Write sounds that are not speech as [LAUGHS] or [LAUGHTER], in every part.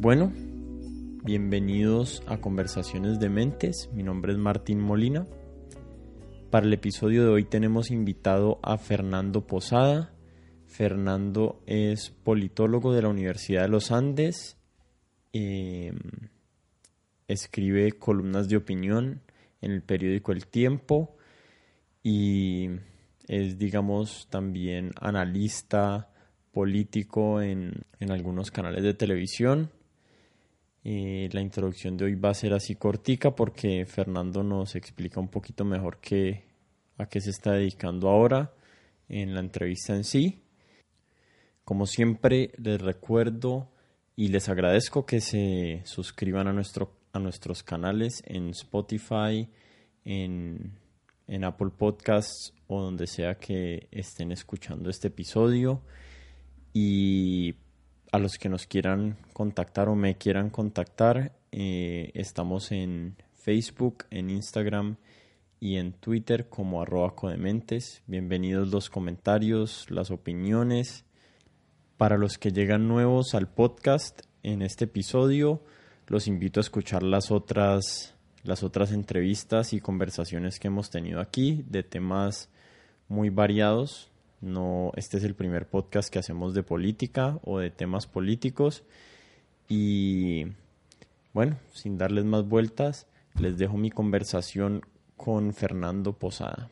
Bueno, bienvenidos a Conversaciones de Mentes. Mi nombre es Martín Molina. Para el episodio de hoy tenemos invitado a Fernando Posada. Fernando es politólogo de la Universidad de los Andes. Em, escribe columnas de opinión en el periódico El Tiempo y es, digamos, también analista político en, en algunos canales de televisión. Eh, la introducción de hoy va a ser así cortica porque Fernando nos explica un poquito mejor qué, a qué se está dedicando ahora en la entrevista en sí. Como siempre, les recuerdo y les agradezco que se suscriban a, nuestro, a nuestros canales en Spotify, en, en Apple Podcasts o donde sea que estén escuchando este episodio. Y a los que nos quieran contactar o me quieran contactar, eh, estamos en Facebook, en Instagram y en Twitter como arroba codementes. Bienvenidos los comentarios, las opiniones. Para los que llegan nuevos al podcast en este episodio, los invito a escuchar las otras, las otras entrevistas y conversaciones que hemos tenido aquí de temas muy variados no, este es el primer podcast que hacemos de política o de temas políticos. Y bueno, sin darles más vueltas, les dejo mi conversación con Fernando Posada.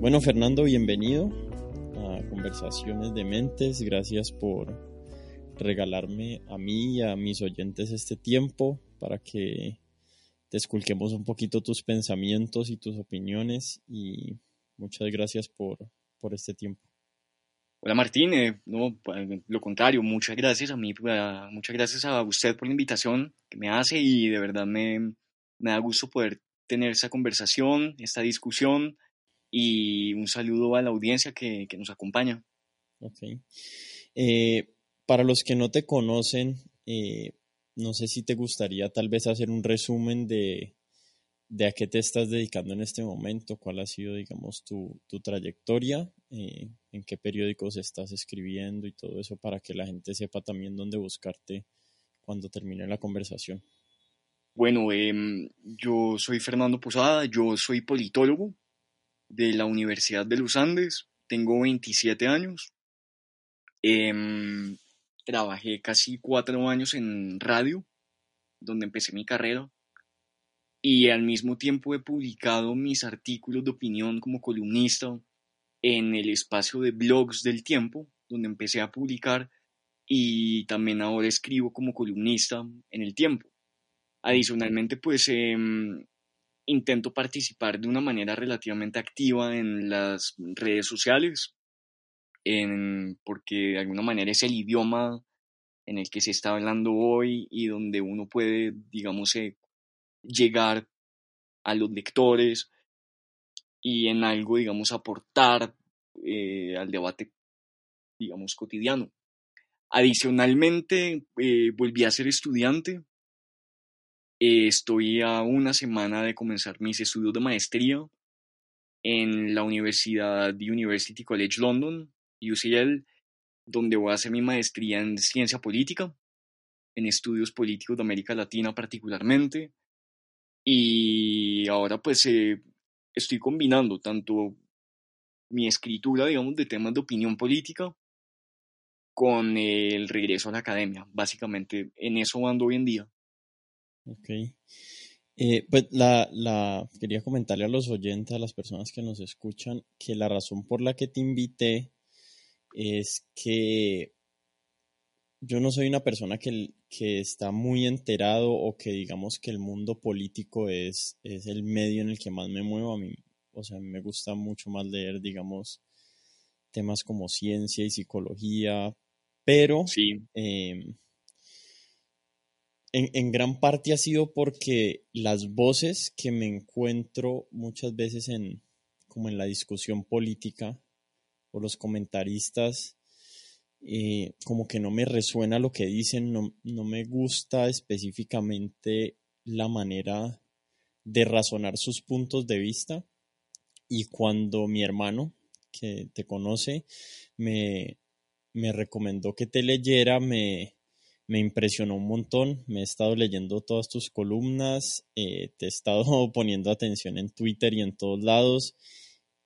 Bueno, Fernando, bienvenido a Conversaciones de Mentes. Gracias por regalarme a mí y a mis oyentes este tiempo para que te esculquemos un poquito tus pensamientos y tus opiniones y muchas gracias por, por este tiempo. Hola Martín, eh, no, lo contrario, muchas gracias a mí, muchas gracias a usted por la invitación que me hace y de verdad me, me da gusto poder tener esta conversación, esta discusión y un saludo a la audiencia que, que nos acompaña. Ok. Eh, para los que no te conocen, eh, no sé si te gustaría tal vez hacer un resumen de, a qué te estás dedicando en este momento, cuál ha sido, digamos, tu, trayectoria, eh, en qué periódicos estás escribiendo y todo eso para que la gente sepa también dónde buscarte cuando termine la conversación. Bueno, em, yo soy Fernando Posada, yo soy politólogo de la Universidad de los Andes, tengo 27 años. Em, Trabajé casi cuatro años en radio, donde empecé mi carrera, y al mismo tiempo he publicado mis artículos de opinión como columnista en el espacio de blogs del tiempo, donde empecé a publicar, y también ahora escribo como columnista en el tiempo. Adicionalmente, pues em, intento participar de una manera relativamente activa en las redes sociales, porque de alguna manera es el idioma en el que se está hablando hoy y donde uno puede, digamos, eh, llegar a los lectores y en algo, digamos, aportar eh, al debate, digamos, cotidiano. Adicionalmente, eh, volví a ser estudiante. estoy a una semana de comenzar mis estudios de maestría en la Universidad de University College London, UCL, donde voy a hacer mi maestría en ciencia política, en estudios políticos de América Latina particularmente. Y ahora pues eh, estoy combinando tanto mi escritura, digamos, de temas de opinión política con el regreso a la academia. Básicamente en eso ando hoy en día. Ok. Eh, pues la, la, quería comentarle a los oyentes, a las personas que nos escuchan, que la razón por la que te invité es que yo no soy una persona que, que, está muy enterado o que digamos que el mundo político es, es el medio en el que más me muevo. A mí, o sea, me gusta mucho más leer, digamos, temas como ciencia y psicología, pero em, en, en, gran parte ha sido porque las voces que me encuentro muchas veces en como en la discusión política o los comentaristas, eh, como que no me resuena lo que dicen, no, me gusta específicamente la manera de razonar sus puntos de vista. Y cuando mi hermano, que te conoce, me, me recomendó que te leyera, me, me impresionó un montón. Me he estado leyendo todas tus columnas, eh, te he estado [LAUGHS] poniendo atención en Twitter y en todos lados.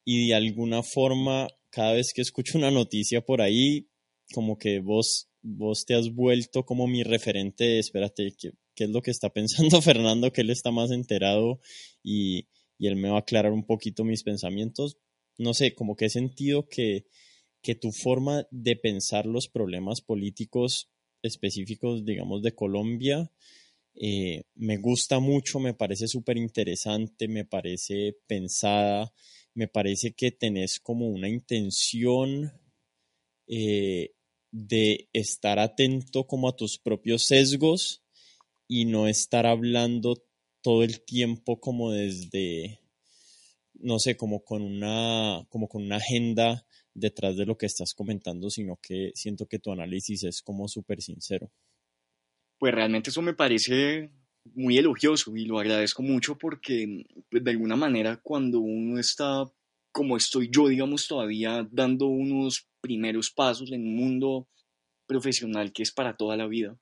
Y de alguna forma, cada vez que escucho una noticia por ahí, como que vos, vos te has vuelto como mi referente. Espérate, ¿qué, es lo que está pensando [LAUGHS] Fernando? Que él está más enterado y, y él me va a aclarar un poquito mis pensamientos. No sé, como que he sentido que, que tu forma de pensar los problemas políticos específicos, digamos, de Colombia, eh, me gusta mucho, me parece súper interesante, me parece pensada, me parece que tenés como una intención eh, de estar atento como a tus propios sesgos y no estar hablando todo el tiempo como desde, no sé, como con una, como con una agenda detrás de lo que estás comentando, sino que siento que tu análisis es como súper sincero. Pues realmente eso me parece muy elogioso y lo agradezco mucho porque pues, de alguna manera cuando uno está como estoy yo, digamos, todavía dando unos primeros pasos en un mundo profesional que es para toda la vida,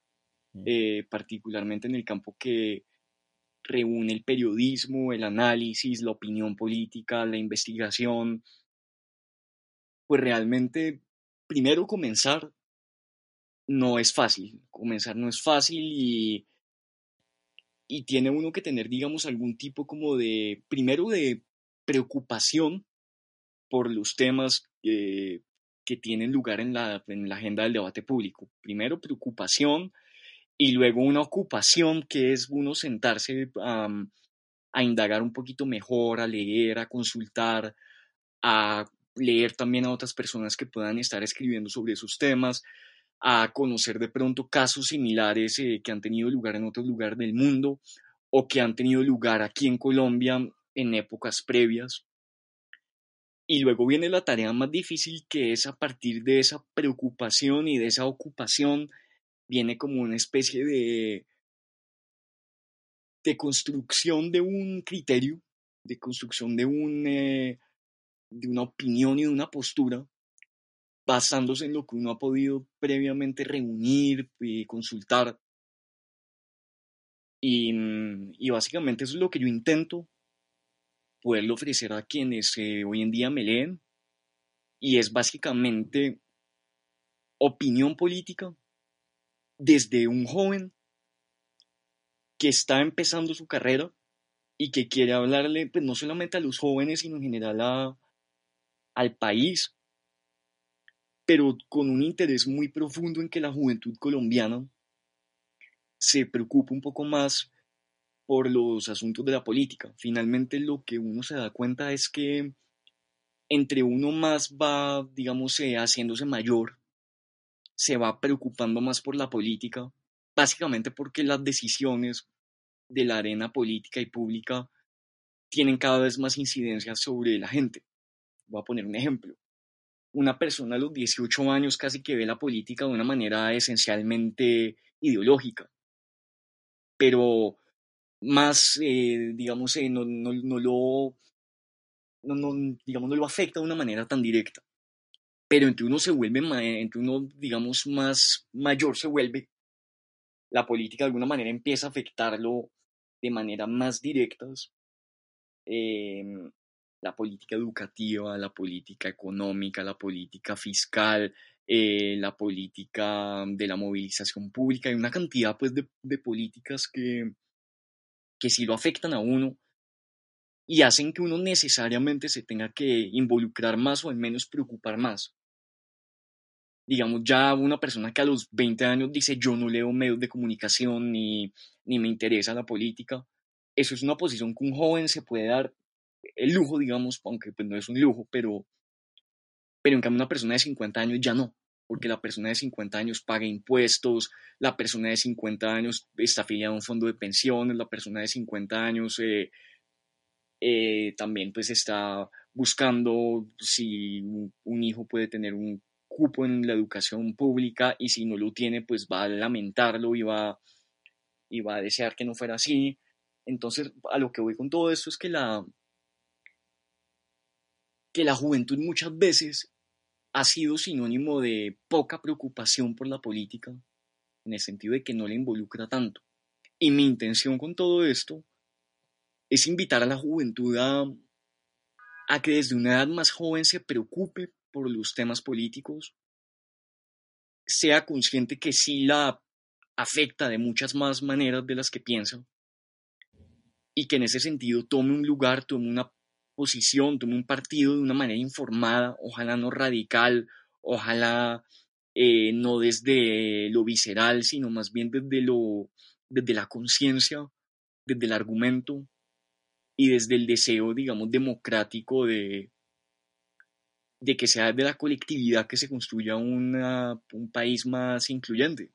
mm. eh, particularmente en el campo que reúne el periodismo, el análisis, la opinión política, la investigación, pues realmente, primero comenzar no es fácil. Comenzar no es fácil y, y tiene uno que tener, digamos, algún tipo como de, primero de preocupación por los temas que tienen lugar en la, en la agenda del debate público. Primero preocupación y luego una ocupación que es uno sentarse a indagar un poquito mejor, a leer, a consultar, a leer también a otras personas que puedan estar escribiendo sobre esos temas, a conocer de pronto casos similares eh, que han tenido lugar en otros lugares del mundo o que han tenido lugar aquí en Colombia en épocas previas. Y luego viene la tarea más difícil que es a partir de esa preocupación y de esa ocupación, viene como una especie de, de construcción de un criterio, de construcción de un, eh, de una opinión y de una postura basándose en lo que uno ha podido previamente reunir y consultar. Y, básicamente eso es lo que yo intento poderle ofrecer a quienes eh, hoy en día me leen. Y es básicamente opinión política desde un joven que está empezando su carrera y que quiere hablarle pues no solamente a los jóvenes, sino en general a, al país, pero con un interés muy profundo en que la juventud colombiana se preocupe un poco más por los asuntos de la política. Finalmente lo que uno se da cuenta es que entre uno más va, digamos, eh, haciéndose mayor, se va preocupando más por la política, básicamente porque las decisiones de la arena política y pública tienen cada vez más incidencia sobre la gente. Voy a poner un ejemplo. Una persona a los 18 años casi que ve la política de una manera esencialmente ideológica, pero más, eh, digamos, eh, no, no, no, lo, no, digamos, no lo afecta de una manera tan directa. Pero entre uno se vuelve, entre uno, digamos, más mayor se vuelve, la política de alguna manera empieza a afectarlo de manera más directas. Em, la política educativa, la política económica, la política fiscal, eh, la política de la movilización pública, hay una cantidad pues de, de políticas que, que sí lo afectan a uno y hacen que uno necesariamente se tenga que involucrar más o al menos preocupar más. Digamos, ya una persona que a los 20 años dice yo no leo medios de comunicación ni, ni me interesa la política, eso es una posición que un joven se puede dar el lujo, digamos, aunque pues no es un lujo, pero, pero en cambio una persona de 50 años ya no, porque la persona de 50 años paga impuestos, la persona de 50 años está afiliada a un fondo de pensiones, la persona de 50 años eh, eh, también pues está buscando si un hijo puede tener un cupo en la educación pública y si no lo tiene pues va a lamentarlo y va, y va a desear que no fuera así. Entonces, a lo que voy con todo esto es que la, que la juventud muchas veces ha sido sinónimo de poca preocupación por la política, en el sentido de que no le involucra tanto. Y mi intención con todo esto es invitar a la juventud a, a que desde una edad más joven se preocupe por los temas políticos, sea consciente que sí la afecta de muchas más maneras de las que piensa y que en ese sentido tome un lugar, tome una posición, tome un partido de una manera informada, ojalá no radical, ojalá eh, no desde lo visceral, sino más bien desde, lo, desde la conciencia, desde el argumento y desde el deseo, digamos, democrático de, que sea de la colectividad que se construya un país más incluyente.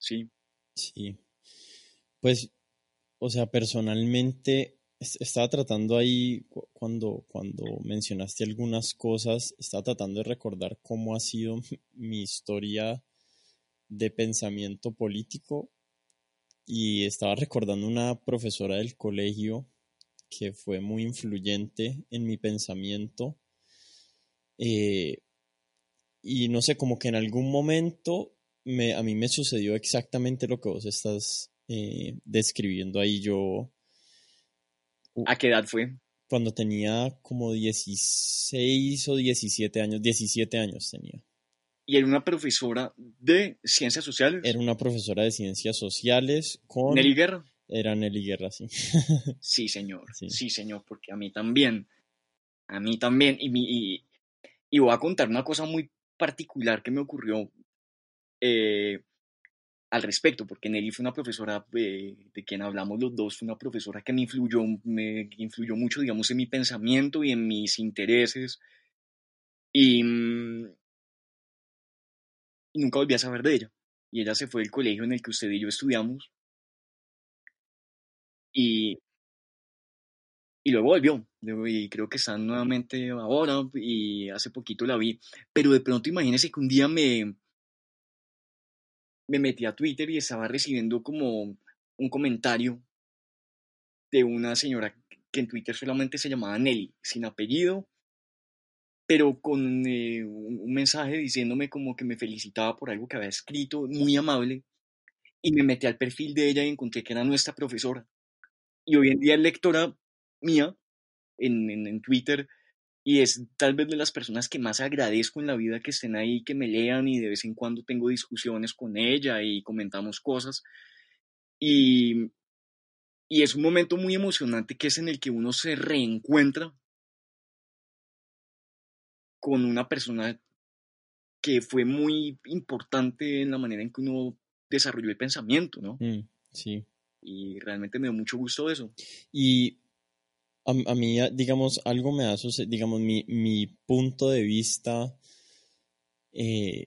Sí. Sí. Pues, o sea, personalmente estaba tratando ahí, cuando, cuando mencionaste algunas cosas, estaba tratando de recordar cómo ha sido [LAUGHS] mi historia de pensamiento político y estaba recordando una profesora del colegio que fue muy influyente en mi pensamiento eh, y no sé, como que en algún momento me, a mí me sucedió exactamente lo que vos estás eh, describiendo ahí. Yo. ¿A qué edad fue? Cuando tenía como 16 o 17 años. 17 años tenía. ¿Y era una profesora de ciencias sociales? Era una profesora de ciencias sociales con. ¿Nelly Guerra? Era Nelly Guerra, sí. [LAUGHS] sí, señor. Sí. señor, porque a mí también. A mí también. Y, mi, y voy a contar una cosa muy particular que me ocurrió eh, al respecto, porque Nelly fue una profesora de, quien hablamos los dos, fue una profesora que me influyó, me influyó mucho, digamos, en mi pensamiento y en mis intereses. Y, mm, y nunca volví a saber de ella. Y ella se fue del colegio en el que usted y yo estudiamos. Y, y luego volvió. Y creo que están nuevamente ahora y hace poquito la vi. Pero de pronto imagínese que un día me, me metí a Twitter y estaba recibiendo como un comentario de una señora que en Twitter solamente se llamaba Nelly, sin apellido, pero con eh, un mensaje diciéndome como que me felicitaba por algo que había escrito, muy amable, y me metí al perfil de ella y encontré que era nuestra profesora. Y hoy en día es lectora mía en, en, Twitter y es tal vez de las personas que más agradezco en la vida que estén ahí, que me lean y de vez en cuando tengo discusiones con ella y comentamos cosas. Y, y es un momento muy emocionante que es en el que uno se reencuentra con una persona que fue muy importante en la manera en que uno desarrolló el pensamiento, ¿no? Mm, sí. Y realmente me dio mucho gusto eso. Y a, mí, digamos, algo me da, digamos, mi, mi punto de vista eh,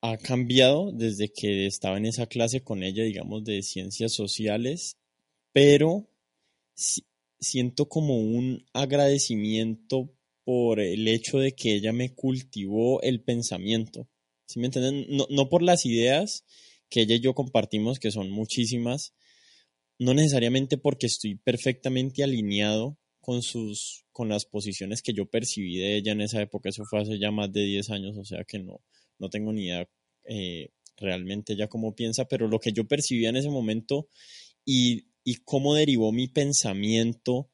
ha cambiado desde que estaba en esa clase con ella, digamos, de ciencias sociales, pero siento como un agradecimiento por el hecho de que ella me cultivó el pensamiento. ¿Sí me entienden? No, no por las ideas que ella y yo compartimos, que son muchísimas, no necesariamente porque estoy perfectamente alineado con sus con las posiciones que yo percibí de ella en esa época, eso fue hace ya más de 10 años, o sea que no, no tengo ni idea eh, realmente ya cómo piensa, pero lo que yo percibía en ese momento y, y cómo derivó mi pensamiento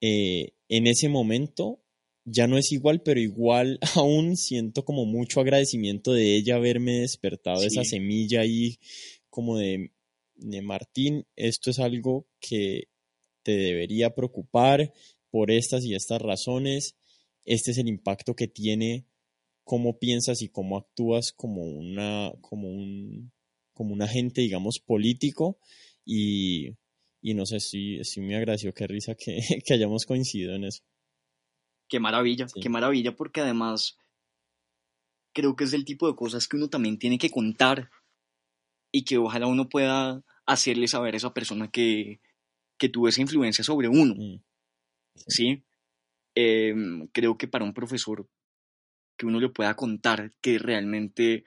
eh, en ese momento ya no es igual, pero igual [LAUGHS] aún siento como mucho agradecimiento de ella haberme despertado esa semilla ahí como de de Martín, esto es algo que te debería preocupar por estas y estas razones. Este es el impacto que tiene cómo piensas y cómo actúas como una como un como un agente digamos político. Y, y no sé si, si me agradeció qué risa que, [LAUGHS] que, hayamos coincidido en eso. Qué maravilla qué maravilla porque además creo que es el tipo de cosas que uno también tiene que contar y que ojalá uno pueda hacerle saber a esa persona que, que tuvo esa influencia sobre uno. Mm, ¿Sí? Em, creo que para un profesor que uno le pueda contar que realmente,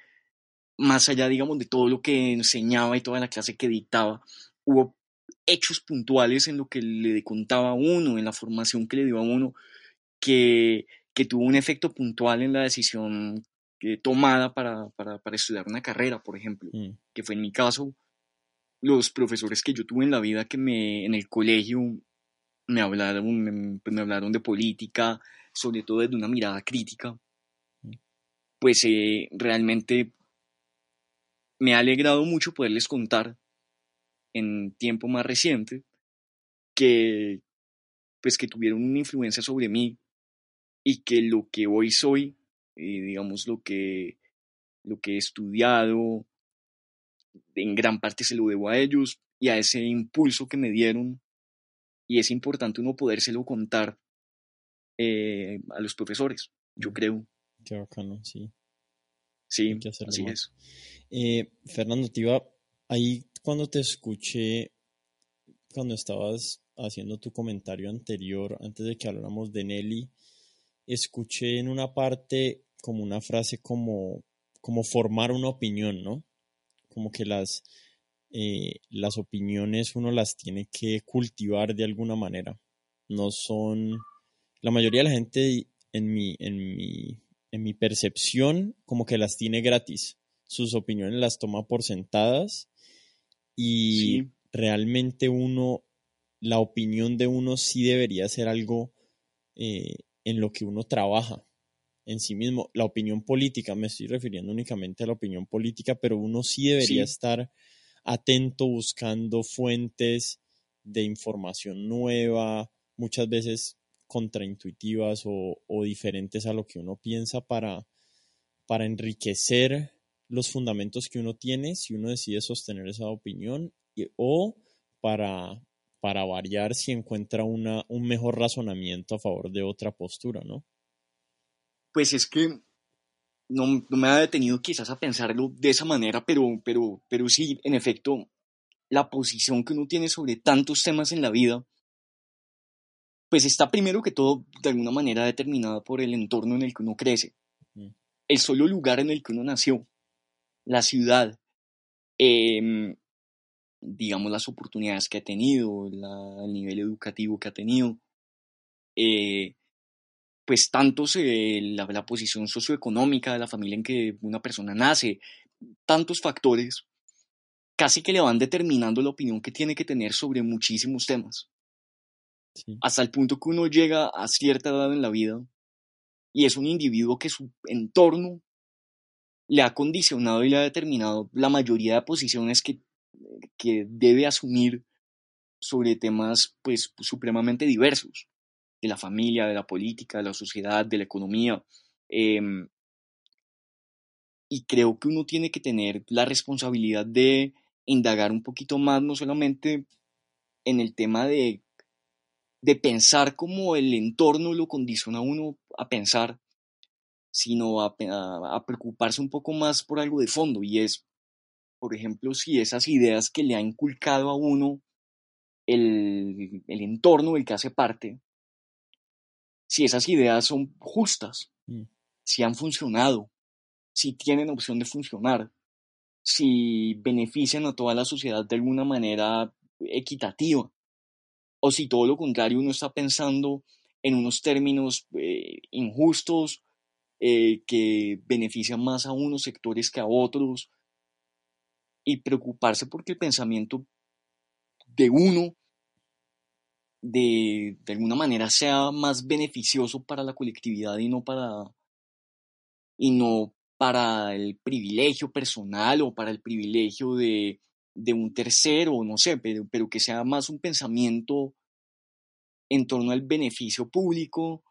más allá, digamos, de todo lo que enseñaba y toda la clase que dictaba, hubo hechos puntuales en lo que le contaba a uno, en la formación que le dio a uno, que, que tuvo un efecto puntual en la decisión eh, tomada para, para, para, estudiar una carrera, por ejemplo, mm. que fue en mi caso, los profesores que yo tuve en la vida que me, en el colegio me hablaron, me, pues, me hablaron de política, sobre todo desde una mirada crítica, mm. pues eh, realmente me ha alegrado mucho poderles contar en tiempo más reciente que pues que tuvieron una influencia sobre mí y que lo que hoy soy, eh, digamos lo que lo que he estudiado en gran parte se lo debo a ellos y a ese impulso que me dieron y es importante uno podérselo contar eh, a los profesores, yo creo. Qué bacano, sí. Sí, así es. Eh, Fernando, te iba ahí cuando te escuché, cuando estabas haciendo tu comentario anterior, antes de que habláramos de Nelly, escuché en una parte como una frase como, como formar una opinión, ¿no? Como que las, eh, las opiniones uno las tiene que cultivar de alguna manera. No son, la mayoría de la gente en mi, en mi, en mi percepción como que las tiene gratis. Sus opiniones las toma por sentadas y realmente uno, la opinión de uno sí debería ser algo eh, en lo que uno trabaja en sí mismo. La opinión política, me estoy refiriendo únicamente a la opinión política, pero uno sí debería estar atento buscando fuentes de información nueva, muchas veces contraintuitivas o, o diferentes a lo que uno piensa para, para enriquecer los fundamentos que uno tiene si uno decide sostener esa opinión o para, para variar si encuentra una, un mejor razonamiento a favor de otra postura, ¿no? Pues es que no, me ha detenido quizás a pensarlo de esa manera, pero, pero, pero sí, en efecto, la posición que uno tiene sobre tantos temas en la vida, pues está primero que todo de alguna manera determinada por el entorno en el que uno crece, mm. el solo lugar en el que uno nació, la ciudad, em, digamos las oportunidades que ha tenido, el nivel educativo que ha tenido, eh, pues tanto la, la, posición socioeconómica de la familia en que una persona nace, tantos factores, casi que le van determinando la opinión que tiene que tener sobre muchísimos temas. Hasta el punto que uno llega a cierta edad en la vida y es un individuo que su entorno le ha condicionado y le ha determinado la mayoría de posiciones que, que debe asumir sobre temas pues supremamente diversos, de la familia, de la política, de la sociedad, de la economía. Em, y creo que uno tiene que tener la responsabilidad de indagar un poquito más, no solamente en el tema de, de pensar cómo el entorno lo condiciona a uno a pensar, sino a, preocuparse un poco más por algo de fondo y es, por ejemplo, si esas ideas que le ha inculcado a uno el, el entorno del que hace parte, si esas ideas son justas, mm. si han funcionado, si tienen opción de funcionar, si benefician a toda la sociedad de alguna manera equitativa, o si todo lo contrario uno está pensando en unos términos eh, injustos eh, que benefician más a unos sectores que a otros y preocuparse porque el pensamiento de uno de, de alguna manera sea más beneficioso para la colectividad y no para y no para el privilegio personal o para el privilegio de, de un tercero, no sé, pero, pero que sea más un pensamiento en torno al beneficio público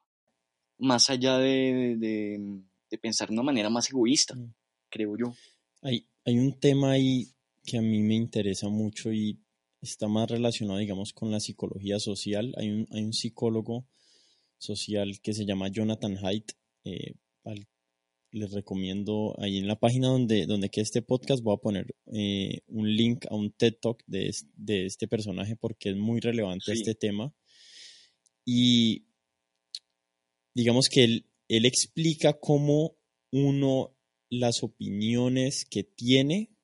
más allá de, de, pensar de una manera más egoísta, mm. creo yo. Hay, hay un tema ahí que a mí me interesa mucho y está más relacionado, digamos, con la psicología social. Hay un, hay un psicólogo social que se llama Jonathan Haidt. Eh, les recomiendo ahí en la página donde, donde este podcast voy a poner eh, un link a un TED Talk de, de, este personaje porque es muy relevante este tema. Y digamos que él, él explica cómo uno las opiniones que tiene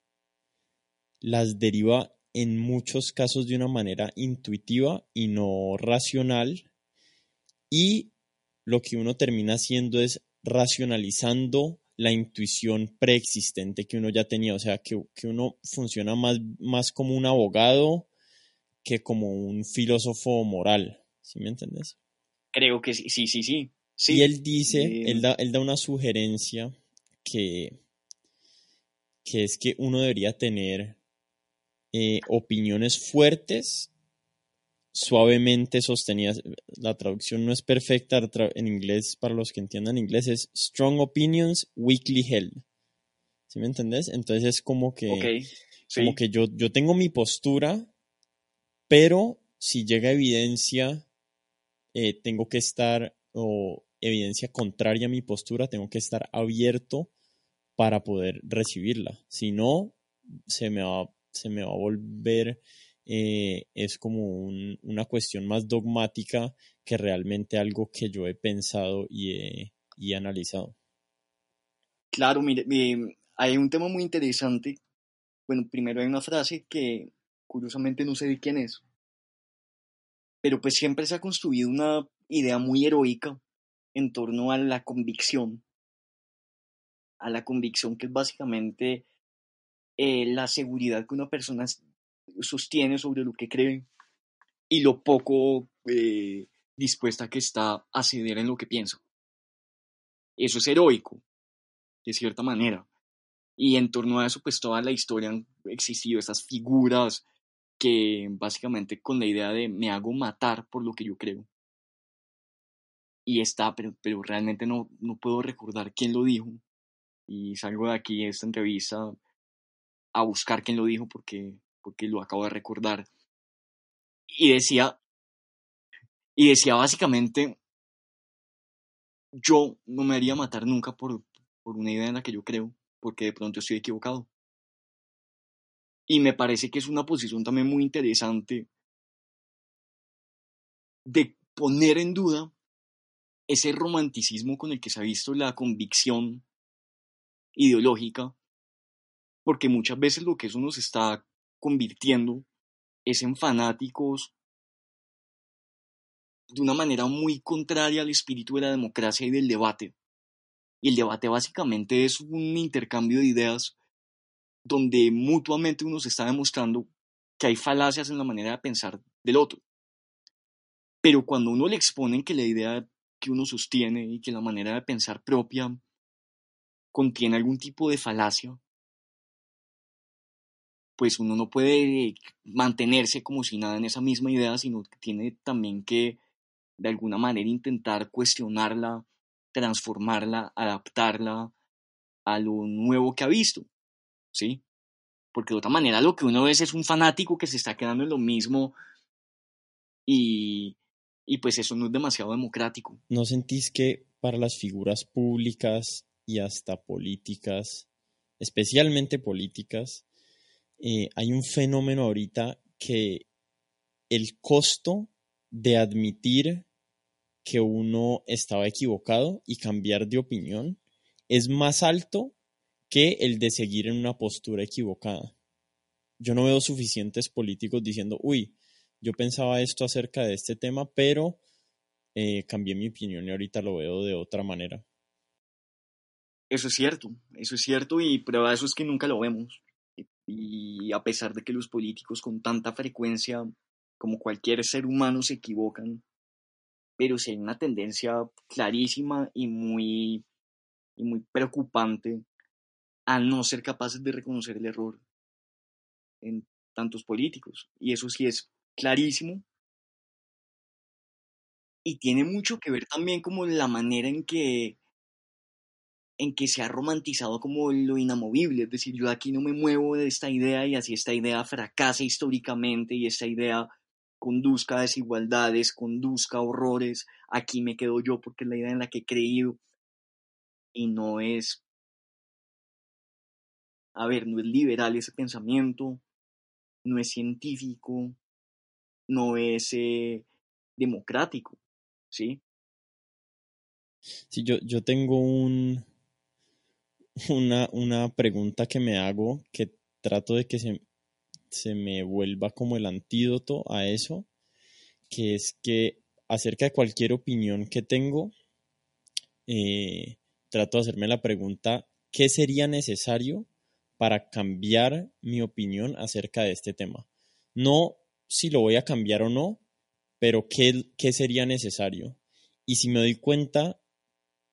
las deriva en muchos casos de una manera intuitiva y no racional. Y lo que uno termina haciendo es racionalizando la intuición preexistente que uno ya tenía. O sea, que, que uno funciona más, más como un abogado que como un filósofo moral. ¿Sí me entiendes? Creo que sí, sí, sí, sí. Y él dice, él, da, él da una sugerencia que, que es que uno debería tener eh, opiniones fuertes, suavemente sostenidas. La traducción no es perfecta en inglés, para los que entiendan inglés, es strong opinions, weakly held. ¿Sí me entendés? Entonces es como que, como que yo, yo tengo mi postura, pero si llega evidencia, eh, tengo que estar, o evidencia contraria a mi postura, tengo que estar abierto para poder recibirla. Si no, se me va, se me va a volver, eh, es como una cuestión más dogmática que realmente algo que yo he pensado y he, analizado. Claro, mire, hay un tema muy interesante. Bueno, primero hay una frase que curiosamente no sé de quién es, pero pues siempre se ha construido una idea muy heroica en torno a la convicción, a la convicción que es básicamente eh, la seguridad que una persona sostiene sobre lo que cree y lo poco eh, dispuesta que está a ceder en lo que piensa. Eso es heroico, de cierta manera. Y en torno a eso, pues toda la historia han existido esas figuras que básicamente con la idea de me hago matar por lo que yo creo y está, pero, pero realmente no, no puedo recordar quién lo dijo. Y salgo de aquí esta entrevista a buscar quién lo dijo porque, porque lo acabo de recordar. Y decía, y decía básicamente, yo no me haría matar nunca por, por una idea en la que yo creo, porque de pronto estoy equivocado. Y me parece que es una posición también muy interesante de poner en duda ese romanticismo con el que se ha visto la convicción ideológica, porque muchas veces lo que eso nos está convirtiendo es en fanáticos de una manera muy contraria al espíritu de la democracia y del debate. Y el debate básicamente es un intercambio de ideas donde mutuamente uno se está demostrando que hay falacias en la manera de pensar del otro. Pero cuando uno le exponen que la idea que uno sostiene y que la manera de pensar propia contiene algún tipo de falacia, pues uno no puede mantenerse como si nada en esa misma idea, sino que tiene también que de alguna manera intentar cuestionarla, transformarla, adaptarla a lo nuevo que ha visto, ¿sí? Porque de otra manera lo que uno ve es un fanático que se está quedando en lo mismo y, y pues eso no es demasiado democrático. ¿No sentís que para las figuras públicas y hasta políticas, especialmente políticas, eh, hay un fenómeno ahorita que el costo de admitir que uno estaba equivocado y cambiar de opinión es más alto que el de seguir en una postura equivocada. Yo no veo suficientes políticos diciendo, uy, yo pensaba esto acerca de este tema, pero eh, cambié mi opinión y ahorita lo veo de otra manera. Eso es cierto, eso es cierto y prueba eso es que nunca lo vemos. Y a pesar de que los políticos con tanta frecuencia como cualquier ser humano se equivocan, pero si hay una tendencia clarísima y muy, y muy preocupante a no ser capaces de reconocer el error en tantos políticos. Y eso sí es clarísimo. Y tiene mucho que ver también como la manera en que en que se ha romantizado como lo inamovible, es decir, yo aquí no me muevo de esta idea y así esta idea fracasa históricamente y esta idea conduzca a desigualdades, conduzca a horrores, aquí me quedo yo porque es la idea en la que he creído y no es, a ver, no es liberal ese pensamiento, no es científico, no es eh, democrático, ¿sí? Sí, yo, yo tengo un, una, una pregunta que me hago que trato de que se, se me vuelva como el antídoto a eso, que es que acerca de cualquier opinión que tengo, eh, trato de hacerme la pregunta, ¿qué sería necesario para cambiar mi opinión acerca de este tema? No si lo voy a cambiar o no, pero ¿qué, qué sería necesario? Y si me doy cuenta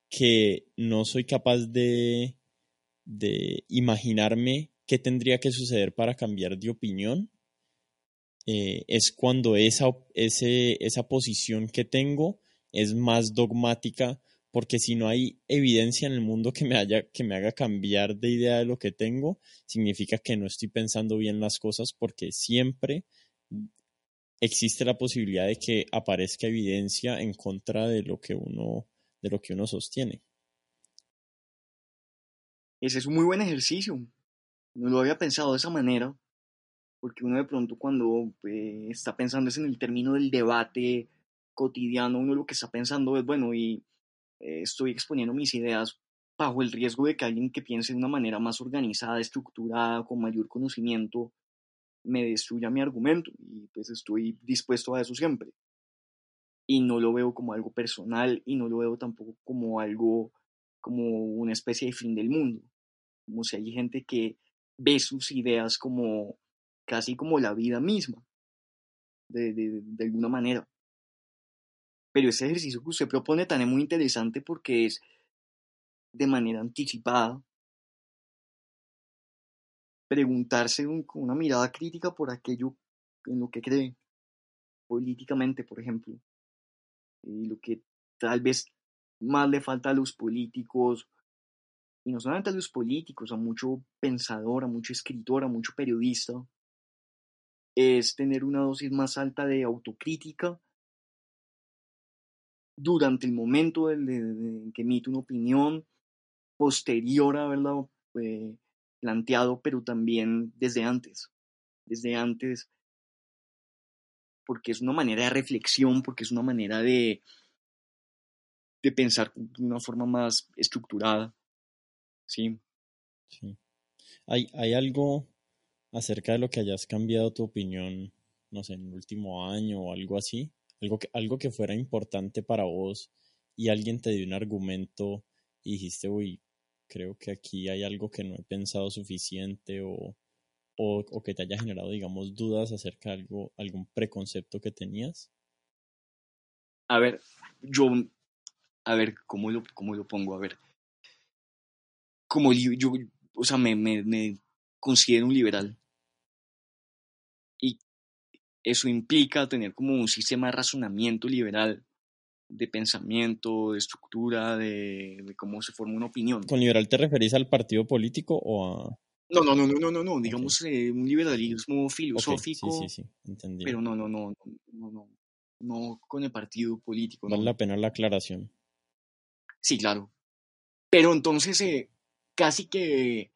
que no soy capaz de, de imaginarme qué tendría que suceder para cambiar de opinión, eh, es cuando esa, esa posición que tengo es más dogmática, porque si no hay evidencia en el mundo que me, haya, que me haga cambiar de idea de lo que tengo, significa que no estoy pensando bien las cosas, porque siempre existe la posibilidad de que aparezca evidencia en contra de lo que uno, de lo que uno sostiene. Ese es un muy buen ejercicio. No lo había pensado de esa manera, porque uno de pronto cuando eh, está pensando es en el término del debate cotidiano, uno lo que está pensando es, bueno, y eh, estoy exponiendo mis ideas bajo el riesgo de que alguien que piense de una manera más organizada, estructurada, con mayor conocimiento, me destruya mi argumento y pues estoy dispuesto a eso siempre. Y no lo veo como algo personal y no lo veo tampoco como algo, como una especie de fin del mundo. Como si hay gente que ve sus ideas como casi como la vida misma, de, de, de alguna manera. Pero ese ejercicio que usted propone también es muy interesante porque es de manera anticipada preguntarse con una mirada crítica por aquello en lo que cree, políticamente, por ejemplo, y lo que tal vez más le falta a los políticos, y no solamente a los políticos, a mucho pensador, a mucho escritor, a mucho periodista, es tener una dosis más alta de autocrítica durante el momento en que emite una opinión, posterior a haberla eh, planteado, pero también desde antes, desde antes, porque es una manera de reflexión, porque es una manera de, de pensar de una forma más estructurada. Sí. sí. ¿Hay, ¿Hay algo acerca de lo que hayas cambiado tu opinión, no sé, en el último año o algo así? Algo que, algo que fuera importante para vos y alguien te dio un argumento y dijiste, uy, creo que aquí hay algo que no he pensado suficiente o, o, que te haya generado, digamos, dudas acerca de algo, algún preconcepto que tenías? A ver, yo, a ver, ¿cómo lo, cómo lo pongo? A ver, como yo, yo o sea, me, me, me considero un liberal. Y eso implica tener como un sistema de razonamiento liberal de pensamiento, de estructura, de, cómo se forma una opinión. ¿Con liberal te referís al partido político o a...? No, no, no, no, no, no, digamos eh, un liberalismo filosófico. Sí, sí, sí, entendí. Pero no, no, no, no, no, no con el partido político. Vale la pena la aclaración. Sí, claro. Pero entonces eh, casi que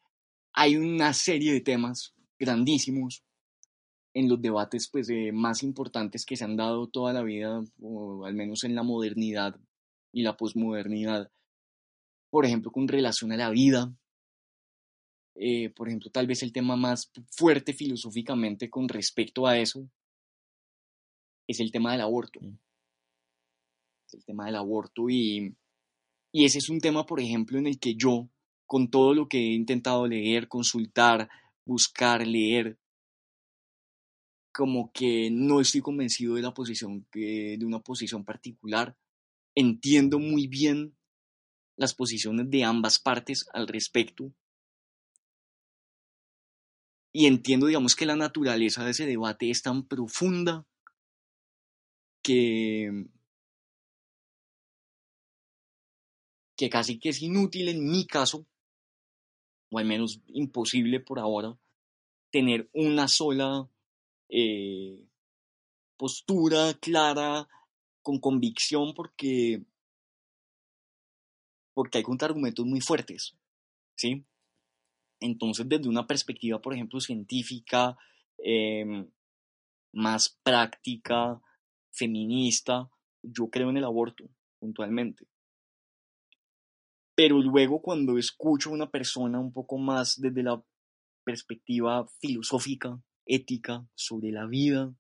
hay una serie de temas grandísimos en los debates pues, eh, más importantes que se han dado toda la vida, o al menos en la modernidad y la posmodernidad. Por ejemplo, con relación a la vida. Eh, por ejemplo, tal vez el tema más fuerte filosóficamente con respecto a eso es el tema del aborto. Mm. el tema del aborto y, y ese es un tema, por ejemplo, en el que yo, con todo lo que he intentado leer, consultar, buscar, leer, como que no estoy convencido de la posición, de una posición particular. Entiendo muy bien las posiciones de ambas partes al respecto. Y entiendo, digamos, que la naturaleza de ese debate es tan profunda que, que casi que es inútil en mi caso, o al menos imposible por ahora, tener una sola eh, postura clara, con convicción, porque, porque hay argumentos muy fuertes, ¿sí? Entonces, desde una perspectiva, por ejemplo, científica, em, más práctica, feminista, yo creo en el aborto, puntualmente. Pero luego cuando escucho a una persona un poco más desde la perspectiva filosófica, ética, sobre la vida,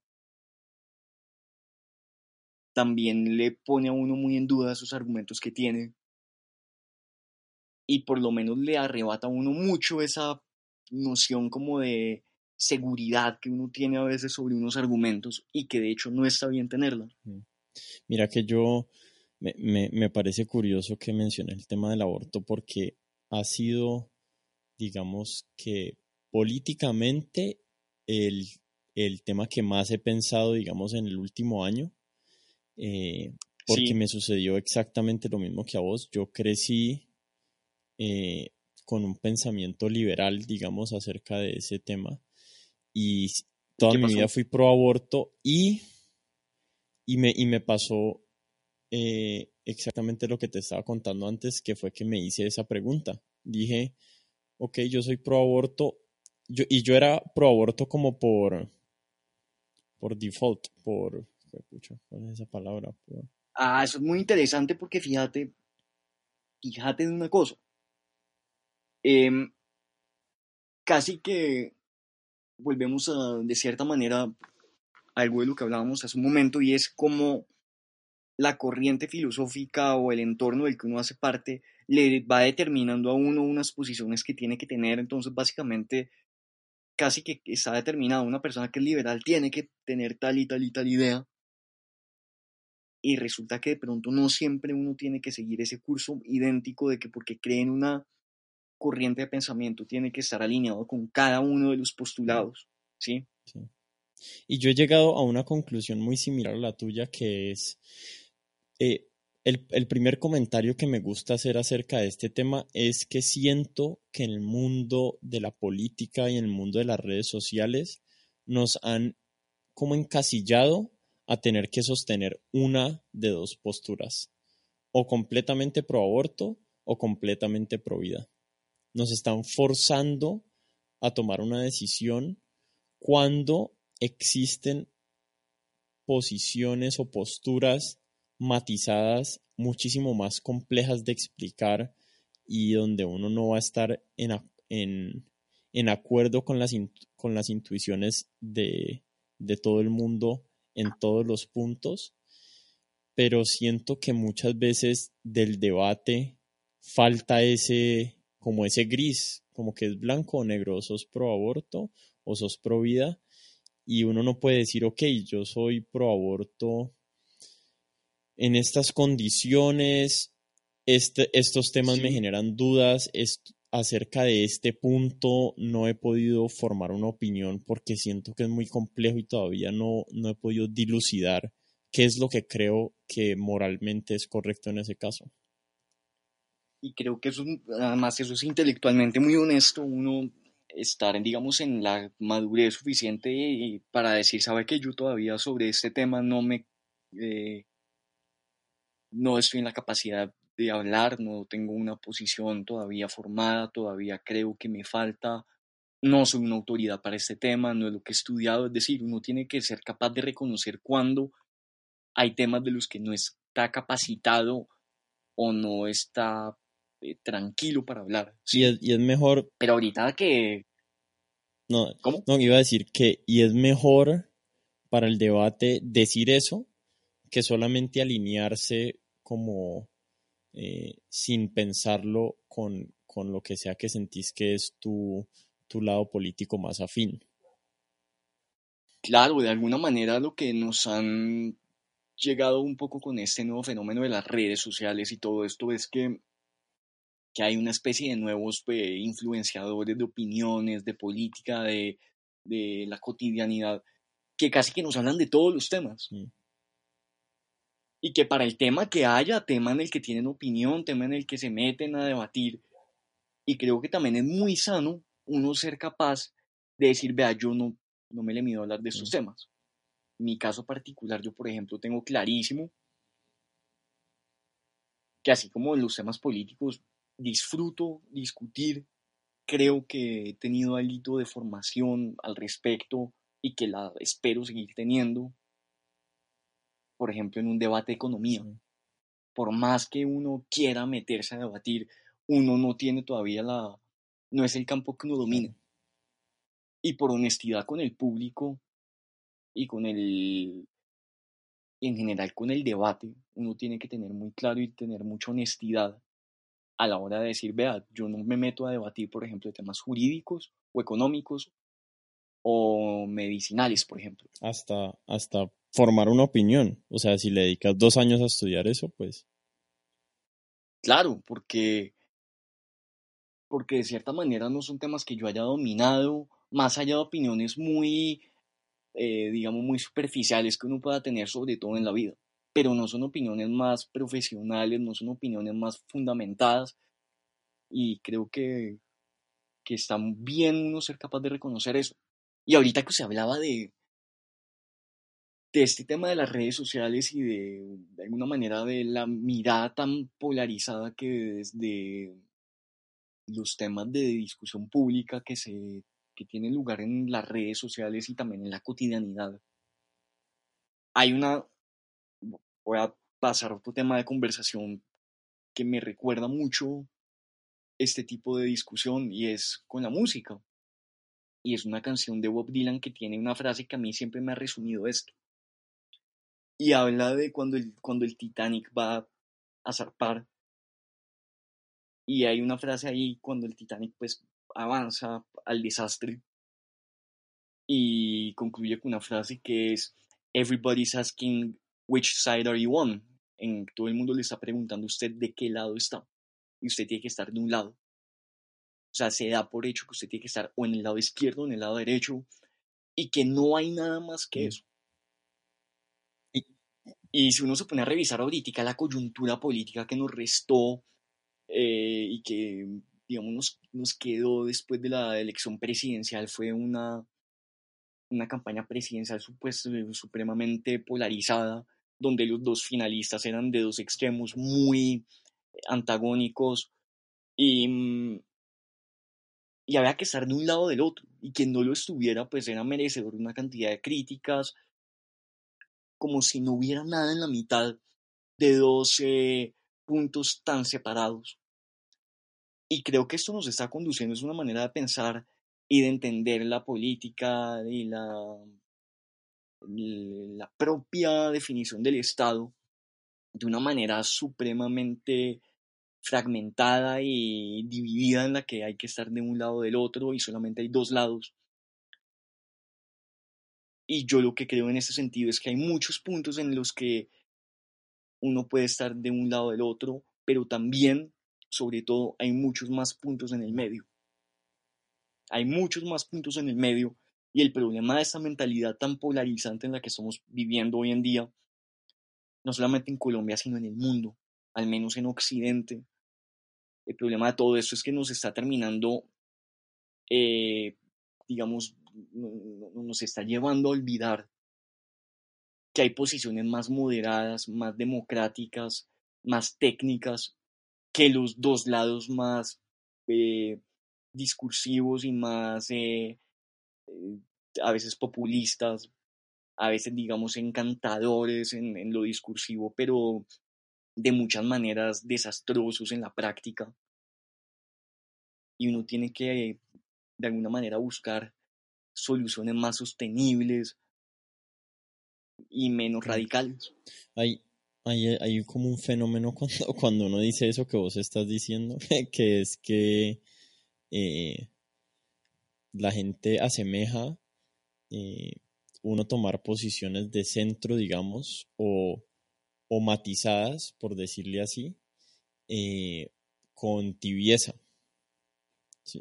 también le pone a uno muy en duda esos argumentos que tiene y por lo menos le arrebata a uno mucho esa noción como de seguridad que uno tiene a veces sobre unos argumentos y que de hecho no está bien tenerla. Mira que yo me, me, parece curioso que mencione el tema del aborto porque ha sido, digamos que políticamente, el, el tema que más he pensado, digamos, en el último año, eh, porque me sucedió exactamente lo mismo que a vos. Yo crecí eh, con un pensamiento liberal, digamos, acerca de ese tema y toda mi vida fui pro aborto y, y, me, y me pasó eh, exactamente lo que te estaba contando antes, que fue que me hice esa pregunta. Dije, ok, yo soy pro aborto, yo, y yo era pro aborto como por, por default, por, ¿cuál es esa palabra? Ah, eso es muy interesante porque fíjate, fíjate en una cosa. Em, casi que volvemos a, de cierta manera, a algo que hablábamos hace un momento, y es como la corriente filosófica o el entorno del que uno hace parte le va determinando a uno unas posiciones que tiene que tener. Entonces, básicamente, casi que está determinado. Una persona que es liberal tiene que tener tal y tal y tal idea. Y resulta que de pronto no siempre uno tiene que seguir ese curso idéntico de que porque cree en una corriente de pensamiento tiene que estar alineado con cada uno de los postulados, ¿sí? Y yo he llegado a una conclusión muy similar a la tuya, que es eh, el, primer comentario que me gusta hacer acerca de este tema es que siento que en el mundo de la política y en el mundo de las redes sociales nos han como encasillado a tener que sostener una de dos posturas, o completamente pro aborto o completamente pro vida. Nos están forzando a tomar una decisión cuando existen posiciones o posturas matizadas muchísimo más complejas de explicar y donde uno no va a estar en, en, acuerdo con las, con las intuiciones de, de todo el mundo en todos los puntos, pero siento que muchas veces del debate falta ese, como ese gris, como que es blanco o negro, sos pro aborto o sos pro vida, y uno no puede decir, ok, yo soy pro aborto en estas condiciones, este, estos temas me generan dudas, acerca de este punto no he podido formar una opinión porque siento que es muy complejo y todavía no, no he podido dilucidar qué es lo que creo que moralmente es correcto en ese caso. Y creo que eso, además, eso es intelectualmente muy honesto, uno estar, digamos, en la madurez suficiente para decir, sabe que yo todavía sobre este tema no me, eh, no estoy en la capacidad de hablar, no tengo una posición todavía formada, todavía creo que me falta, no soy una autoridad para este tema, no es lo que he estudiado, es decir, uno tiene que ser capaz de reconocer cuando hay temas de los que no está capacitado o no está eh, tranquilo para hablar. Y, es, mejor. Pero ahorita que. No, ¿Cómo? No, iba a decir que. Y es mejor para el debate decir eso que solamente alinearse como eh, sin pensarlo con, con, lo que sea que sentís que es tu, tu lado político más afín. Claro, de alguna manera lo que nos han llegado un poco con este nuevo fenómeno de las redes sociales y todo esto es que que hay una especie de nuevos eh, influenciadores de opiniones, de política, de, la cotidianidad, que casi que nos hablan de todos los temas. Y que para el tema que haya, tema en el que tienen opinión, tema en el que se meten a debatir, y creo que también es muy sano uno ser capaz de decir, vea, yo no, no me le mido a hablar de estos temas. En mi caso particular, yo por ejemplo tengo clarísimo que así como en los temas políticos, disfruto discutir, creo que he tenido algo de formación al respecto y que la espero seguir teniendo, por ejemplo, en un debate de economía. Por más que uno quiera meterse a debatir, uno no tiene todavía la, no es el campo que uno domina. y por honestidad con el público y con el y en general con el debate, uno tiene que tener muy claro y tener mucha honestidad a la hora de decir, vea, yo no me meto a debatir, por ejemplo, de temas jurídicos o económicos o medicinales, por ejemplo. Hasta, hasta formar una opinión. O sea, si le dedicas dos años a estudiar eso, pues. Claro, porque, porque de cierta manera no son temas que yo haya dominado, más allá de opiniones muy eh, digamos, muy superficiales que uno pueda tener sobre todo en la vida, pero no son opiniones más profesionales, no son opiniones más fundamentadas y creo que, que está bien uno ser capaz de reconocer eso. Y ahorita que se hablaba de, de este tema de las redes sociales y de, de alguna manera de la mirada tan polarizada que desde los temas de discusión pública que se que tiene lugar en las redes sociales y también en la cotidianidad. Hay una, voy a pasar a otro tema de conversación que me recuerda mucho este tipo de discusión y es con la música. Y es una canción de Bob Dylan que tiene una frase que a mí siempre me ha resumido esto. Y habla de cuando el, cuando el Titanic va a zarpar. Y hay una frase ahí cuando el Titanic pues avanza al desastre y concluye con una frase que es Everybody's asking which side are you on. En todo el mundo le está preguntando a usted de qué lado está. Y usted tiene que estar de un lado. O sea, se da por hecho que usted tiene que estar o en el lado izquierdo o en el lado derecho. Y que no hay nada más que mm. eso. Y, si uno se pone a revisar ahorita la coyuntura política que nos restó eh, y que digamos, nos, quedó después de la elección presidencial fue una, una campaña presidencial pues, supremamente polarizada, donde los dos finalistas eran de dos extremos muy antagónicos y, mm, y había que estar de un lado del otro y quien no lo estuviera pues era merecedor de una cantidad de críticas como si no hubiera nada en la mitad de dos puntos tan separados y creo que esto nos está conduciendo, es una manera de pensar y de entender la política y la, la propia definición del Estado de una manera supremamente fragmentada y dividida en la que hay que estar de un lado del otro y solamente hay dos lados. Y yo lo que creo en ese sentido es que hay muchos puntos en los que uno puede estar de un lado del otro, pero también sobre todo hay muchos más puntos en el medio. Hay muchos más puntos en el medio y el problema de esta mentalidad tan polarizante en la que estamos viviendo hoy en día, no solamente en Colombia, sino en el mundo, al menos en Occidente, el problema de todo esto es que nos está terminando, eh, digamos, nos está llevando a olvidar que hay posiciones más moderadas, más democráticas, más técnicas que los dos lados más eh, discursivos y más eh, eh, a veces populistas, a veces digamos encantadores en, en, lo discursivo, pero de muchas maneras desastrosos en la práctica. Y uno tiene que de alguna manera buscar soluciones más sostenibles y menos radicales. Hay, hay, como un fenómeno [LAUGHS] cuando, cuando uno dice eso que vos estás diciendo, [LAUGHS] que es que eh, la gente asemeja eh, uno tomar posiciones de centro, digamos, o, o matizadas, por decirle así, eh, con tibieza.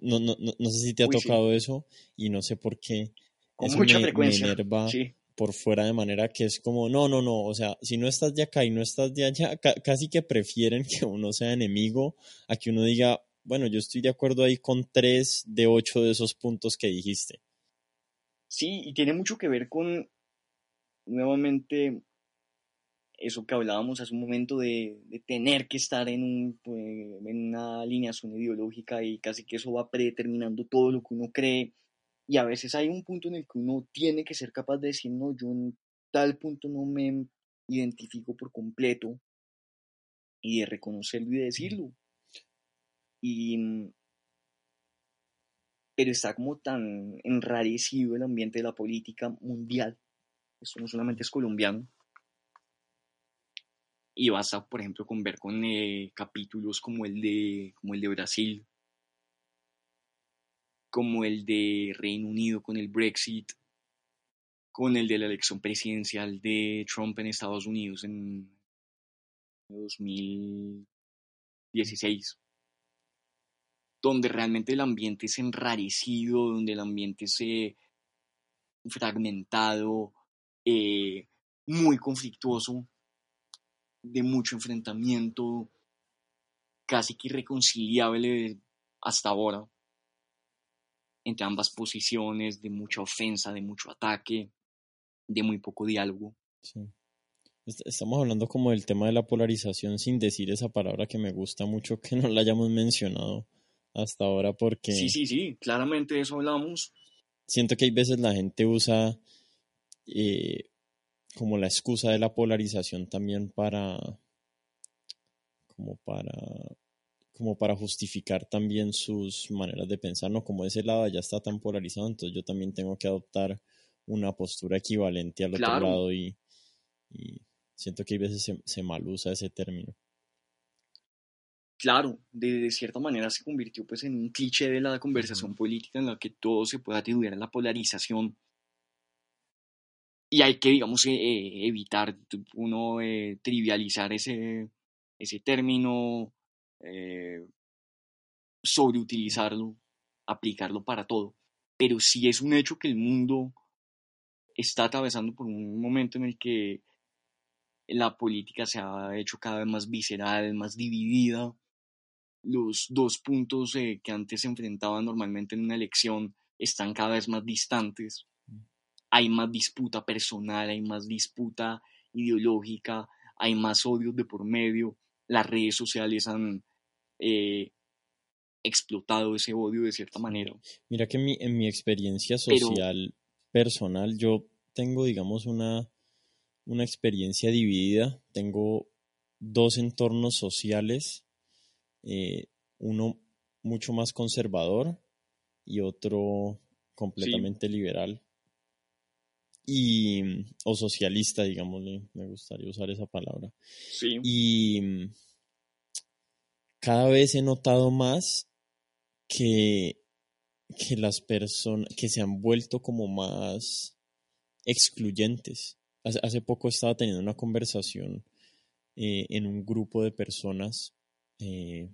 No, no, no, sé si te ha tocado eso y no sé por qué. Con mucha frecuencia por fuera de manera que es como, no, no, no, o sea, si no estás de acá y no estás de allá, casi que prefieren [LAUGHS] que uno sea enemigo a que uno diga, bueno, yo estoy de acuerdo ahí con tres de ocho de esos puntos que dijiste. Sí, y tiene mucho que ver con, nuevamente, eso que hablábamos hace un momento de, tener que estar en, un, pues, en una alineación ideológica y casi que eso va predeterminando todo lo que uno cree y a veces hay un punto en el que uno tiene que ser capaz de decir, no, yo en tal punto no me identifico por completo y de reconocerlo y de decirlo. Y, pero está como tan enrarecido el ambiente de la política mundial. Esto no solamente es colombiano. Y basta, por ejemplo, con ver con eh, capítulos como el, de, como el de Brasil, como el de Reino Unido con el Brexit, con el de la elección presidencial de Trump en Estados Unidos en 2016 donde realmente el ambiente es enrarecido, donde el ambiente es eh, fragmentado, eh, muy conflictuoso, de mucho enfrentamiento, casi que irreconciliable hasta ahora, entre ambas posiciones, de mucha ofensa, de mucho ataque, de muy poco diálogo. Sí. Estamos hablando como del tema de la polarización sin decir esa palabra que me gusta mucho que no la hayamos mencionado hasta ahora porque... Sí, sí, sí, claramente eso hablamos. Siento que hay veces la gente usa eh, como la excusa de la polarización también para... como para como para justificar también sus maneras de pensar, ¿no? Como ese lado ya está tan polarizado, entonces yo también tengo que adoptar una postura equivalente al otro lado y, siento que hay veces se, se mal usa ese término claro, de, cierta manera se convirtió pues en un cliché de la conversación política en la que todo se puede atribuir a la polarización. Y hay que, digamos, eh, eh, evitar uno eh, trivializar ese, ese término, sobreutilizarlo, aplicarlo para todo. Pero sí es un hecho que el mundo está atravesando por un momento en el que la política se ha hecho cada vez más visceral, más dividida, los dos puntos eh, que antes se enfrentaban normalmente en una elección están cada vez más distantes. Hay más disputa personal, hay más disputa ideológica, hay más odios de por medio. Las redes sociales han eh, explotado ese odio de cierta manera. Mira que en mi, experiencia social personal, yo tengo, digamos, una, una experiencia dividida. Tengo dos entornos sociales eh, uno mucho más conservador y otro completamente liberal y o socialista, digámosle, me gustaría usar esa palabra. Y cada vez he notado más que, que las personas que se han vuelto como más excluyentes. Hace, poco estaba teniendo una conversación eh, en un grupo de personas eh,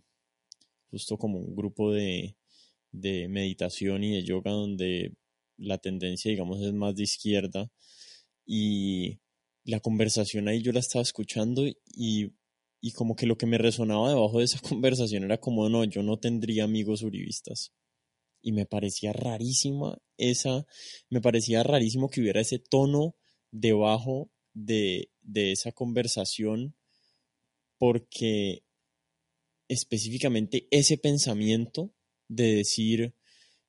justo como un grupo de, de meditación y de yoga donde la tendencia, digamos, es más de izquierda. Y la conversación ahí yo la estaba escuchando y, y, como que lo que me resonaba debajo de esa [LAUGHS] conversación era como, no, yo no tendría amigos uribistas. Y me parecía rarísima esa, me parecía rarísimo que hubiera ese tono debajo de, de esa conversación porque específicamente ese pensamiento de decir,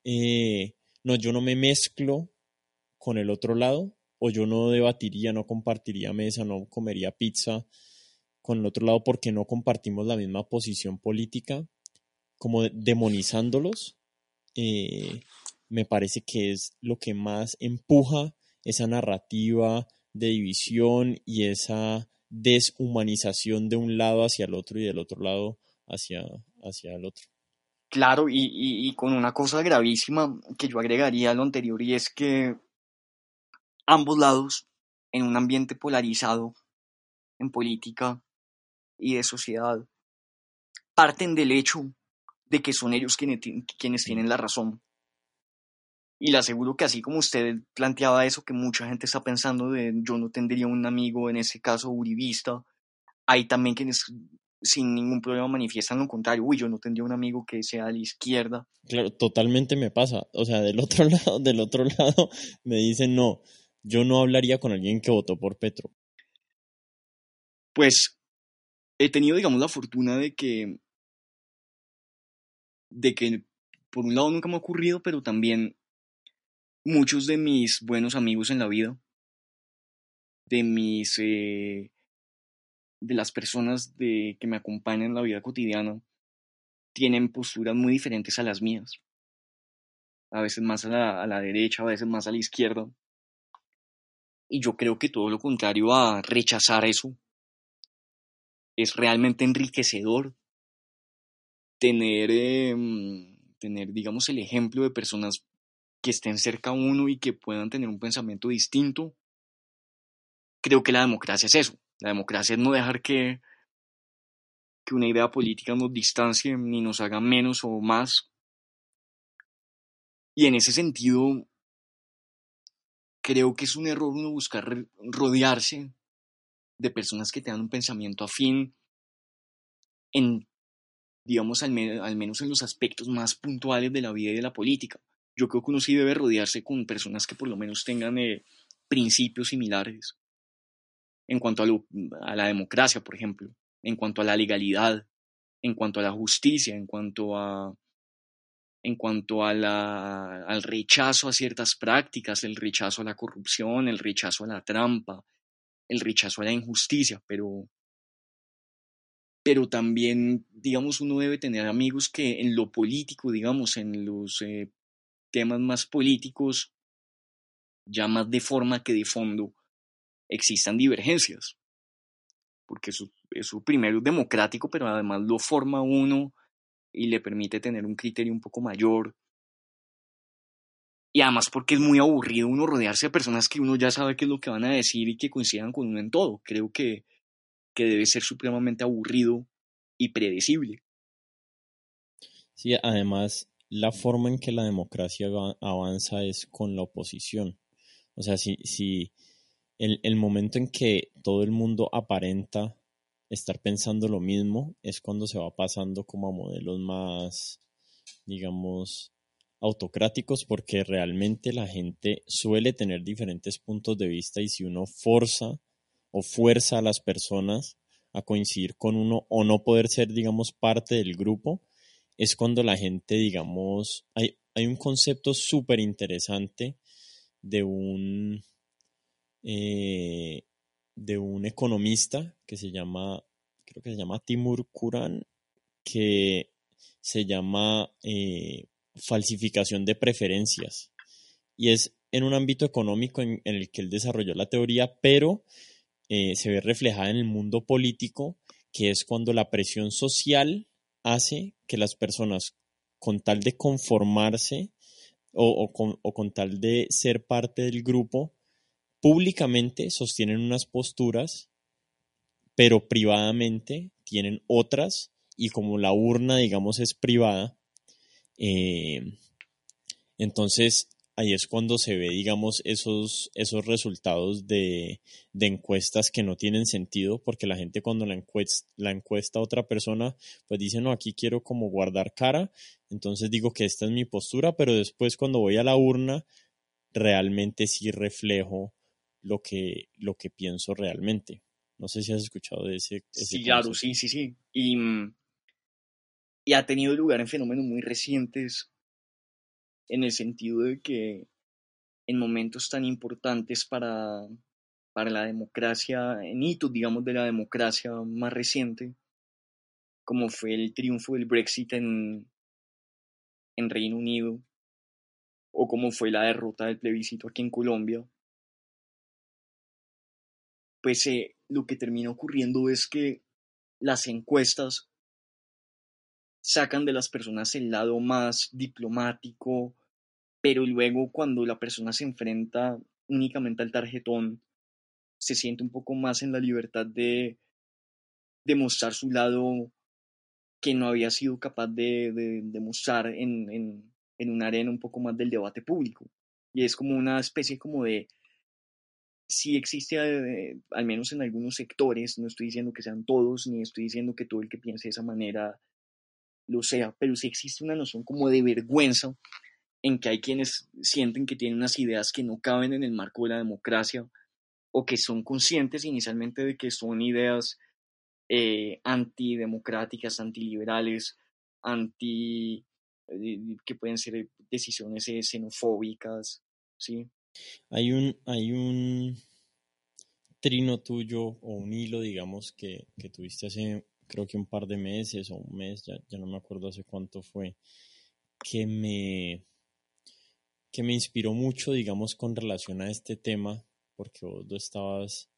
eh, no, yo no me mezclo con el otro lado, o yo no debatiría, no compartiría mesa, no comería pizza con el otro lado porque no compartimos la misma posición política, como demonizándolos, eh, me parece que es lo que más empuja esa narrativa de división y esa deshumanización de un lado hacia el otro y del otro lado hacia, hacia el otro. Claro, y, con una cosa gravísima que yo agregaría a lo anterior, y es que ambos lados, en un ambiente polarizado en política y de sociedad, parten del hecho de que son ellos quienes, quienes tienen la razón. Y le aseguro que así como usted planteaba eso, que mucha gente está pensando de yo no tendría un amigo, en ese caso uribista, hay también quienes sin ningún problema manifiestan lo contrario. Uy, yo no tendría un amigo que sea de la izquierda. Claro, totalmente me pasa. O sea, del otro [LAUGHS] lado, del otro lado me dicen, no, yo no hablaría con alguien que votó por Petro. Pues he tenido, digamos, la fortuna de que, de que, por un lado nunca me ha ocurrido, pero también muchos de mis buenos amigos en la vida, de mis eh, de las personas de, que me acompañan en la vida cotidiana tienen posturas muy diferentes a las mías. a veces más a la, derecha, a veces más a la izquierda. Y yo creo que todo lo contrario a rechazar eso es realmente enriquecedor tener, em, tener, digamos, el ejemplo de personas que estén cerca a uno y que puedan tener un pensamiento distinto. Creo que la democracia es eso. La democracia es no dejar que, que una idea política nos distancie ni nos haga menos o más. Y en ese sentido, creo que es un error uno buscar rodearse de personas que tengan un pensamiento afín en, digamos, al, menos en los aspectos más puntuales de la vida y de la política. Yo creo que uno sí debe rodearse con personas que por lo menos tengan eh, principios similares en cuanto a, la democracia, por ejemplo, en cuanto a la legalidad, en cuanto a la justicia, en cuanto a en cuanto la, al rechazo a ciertas prácticas, el rechazo a la corrupción, el rechazo a la trampa, el rechazo a la injusticia, pero, pero también, digamos, uno debe tener amigos que en lo político, digamos, en los eh, temas más políticos, ya más de forma que de fondo, existan divergencias, porque eso, eso primero es democrático, pero además lo forma uno y le permite tener un criterio un poco mayor. Y además porque es muy aburrido uno rodearse de personas que uno ya sabe qué es lo que van a decir y que coincidan con uno en todo. Creo que, que debe ser supremamente aburrido y predecible. Sí, además la forma en que la democracia avanza es con la oposición. O sea, si, si el, el momento en que todo el mundo aparenta estar pensando lo mismo es cuando se va pasando como a modelos más, digamos, autocráticos porque realmente la gente suele tener diferentes puntos de vista y si uno forza o fuerza a las personas a coincidir con uno o no poder ser, digamos, parte del grupo, es cuando la gente, digamos, hay, hay un concepto súper interesante de un, eh, de un economista que se llama, creo que se llama Timur Kuran, que se llama eh, falsificación de preferencias. Y es en un ámbito económico en, el que él desarrolló la teoría, pero eh, se ve reflejada en el mundo político, que es cuando la presión social hace que las personas, con tal de conformarse o, o con tal de ser parte del grupo, públicamente sostienen unas posturas, pero privadamente tienen otras y como la urna, digamos, es privada, eh, entonces ahí es cuando se ve, digamos, esos, esos resultados de, de, encuestas que no tienen sentido, porque la gente cuando la encuesta, la encuesta a otra persona, pues dice, no, aquí quiero como guardar cara, entonces digo que esta es mi postura, pero después cuando voy a la urna, realmente sí reflejo lo que, lo que pienso realmente. No sé si has escuchado de ese. sí, claro, sí, sí, sí. Y, y ha tenido lugar en fenómenos muy recientes en el sentido de que en momentos tan importantes para, para la democracia, en hitos, digamos, de la democracia más reciente, como fue el triunfo del Brexit en, en Reino Unido, o como fue la derrota del plebiscito aquí en Colombia, pues lo que termina ocurriendo es que las encuestas sacan de las personas el lado más diplomático, pero luego cuando la persona se enfrenta únicamente al tarjetón, se siente un poco más en la libertad de demostrar su lado que no había sido capaz de, demostrar en, en, en una arena un poco más del debate público. Y es como una especie como de sí existe, eh, al menos en algunos sectores, no estoy diciendo que sean todos, ni estoy diciendo que todo el que piense de esa manera lo sea, pero sí existe una noción como de vergüenza en que hay quienes sienten que tienen unas ideas que no caben en el marco de la democracia o que son conscientes inicialmente de que son ideas eh, antidemocráticas, antiliberales, anti eh, que pueden ser decisiones xenofóbicas, ¿sí? Hay un, hay un trino tuyo o un hilo, digamos, que, tuviste hace creo que un par de meses o un mes, ya, ya no me acuerdo hace cuánto fue, que me, que me inspiró mucho, digamos, con relación a este tema, porque vos lo estabas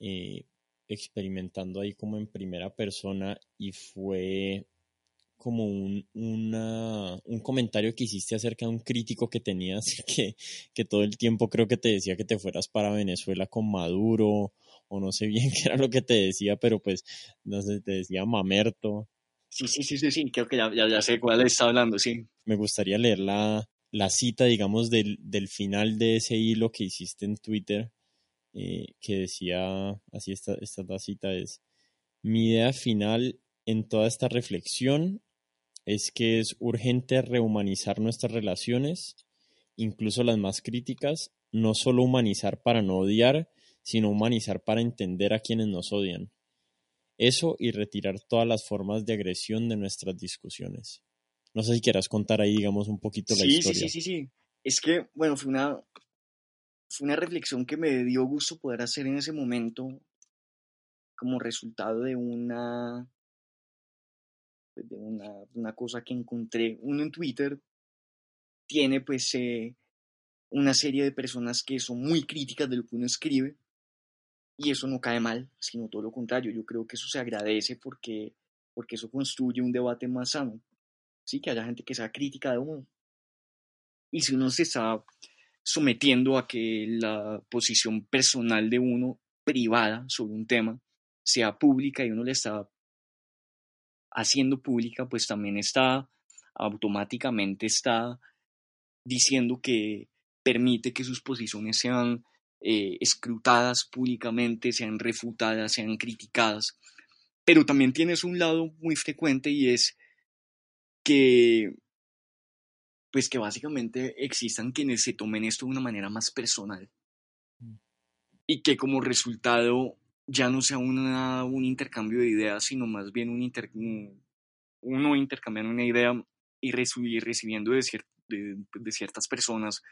eh, experimentando ahí como en primera persona y fue como un, un comentario que hiciste acerca de un crítico que tenías [LAUGHS] que, que todo el tiempo creo que te decía que te fueras para Venezuela con Maduro o no sé bien [LAUGHS] qué era lo que te decía, pero pues no sé, te decía mamerto. Sí, sí, sí, sí, sí, creo que ya, ya, sé cuál está hablando, sí. Me gustaría leer la, la cita, digamos, del, del, final de ese hilo que hiciste en Twitter, eh, que decía, así esta, esta cita es, mi idea final en toda esta reflexión es que es urgente rehumanizar nuestras relaciones, incluso las más críticas, no solo humanizar para no odiar, sino humanizar para entender a quienes nos odian. Eso y retirar todas las formas de agresión de nuestras discusiones. No sé si quieras contar ahí, digamos, un poquito la historia. Sí, sí, sí, sí. Es que, bueno, fue una, fue una reflexión que me dio gusto poder hacer en ese momento como resultado de una, de una, una cosa que encontré. Uno en Twitter tiene pues eh, una serie de personas que son muy críticas de lo que uno escribe y eso no cae mal, sino todo lo contrario. Yo creo que eso se agradece porque, porque eso construye un debate más sano. ¿sí? Que haya gente que sea crítica de uno. Y si uno se está sometiendo a que la posición personal de uno, privada, sobre un tema, sea pública y uno le está haciendo pública, pues también está automáticamente está diciendo que permite que sus posiciones sean eh, escrutadas públicamente, sean refutadas, sean criticadas. Pero también tienes un lado muy frecuente y es que pues que básicamente existan quienes se tomen esto de una manera más personal mm. y que como resultado ya no sea una, un intercambio de ideas, sino más bien un inter, uno intercambiando una idea y, recibiendo de, ciertas personas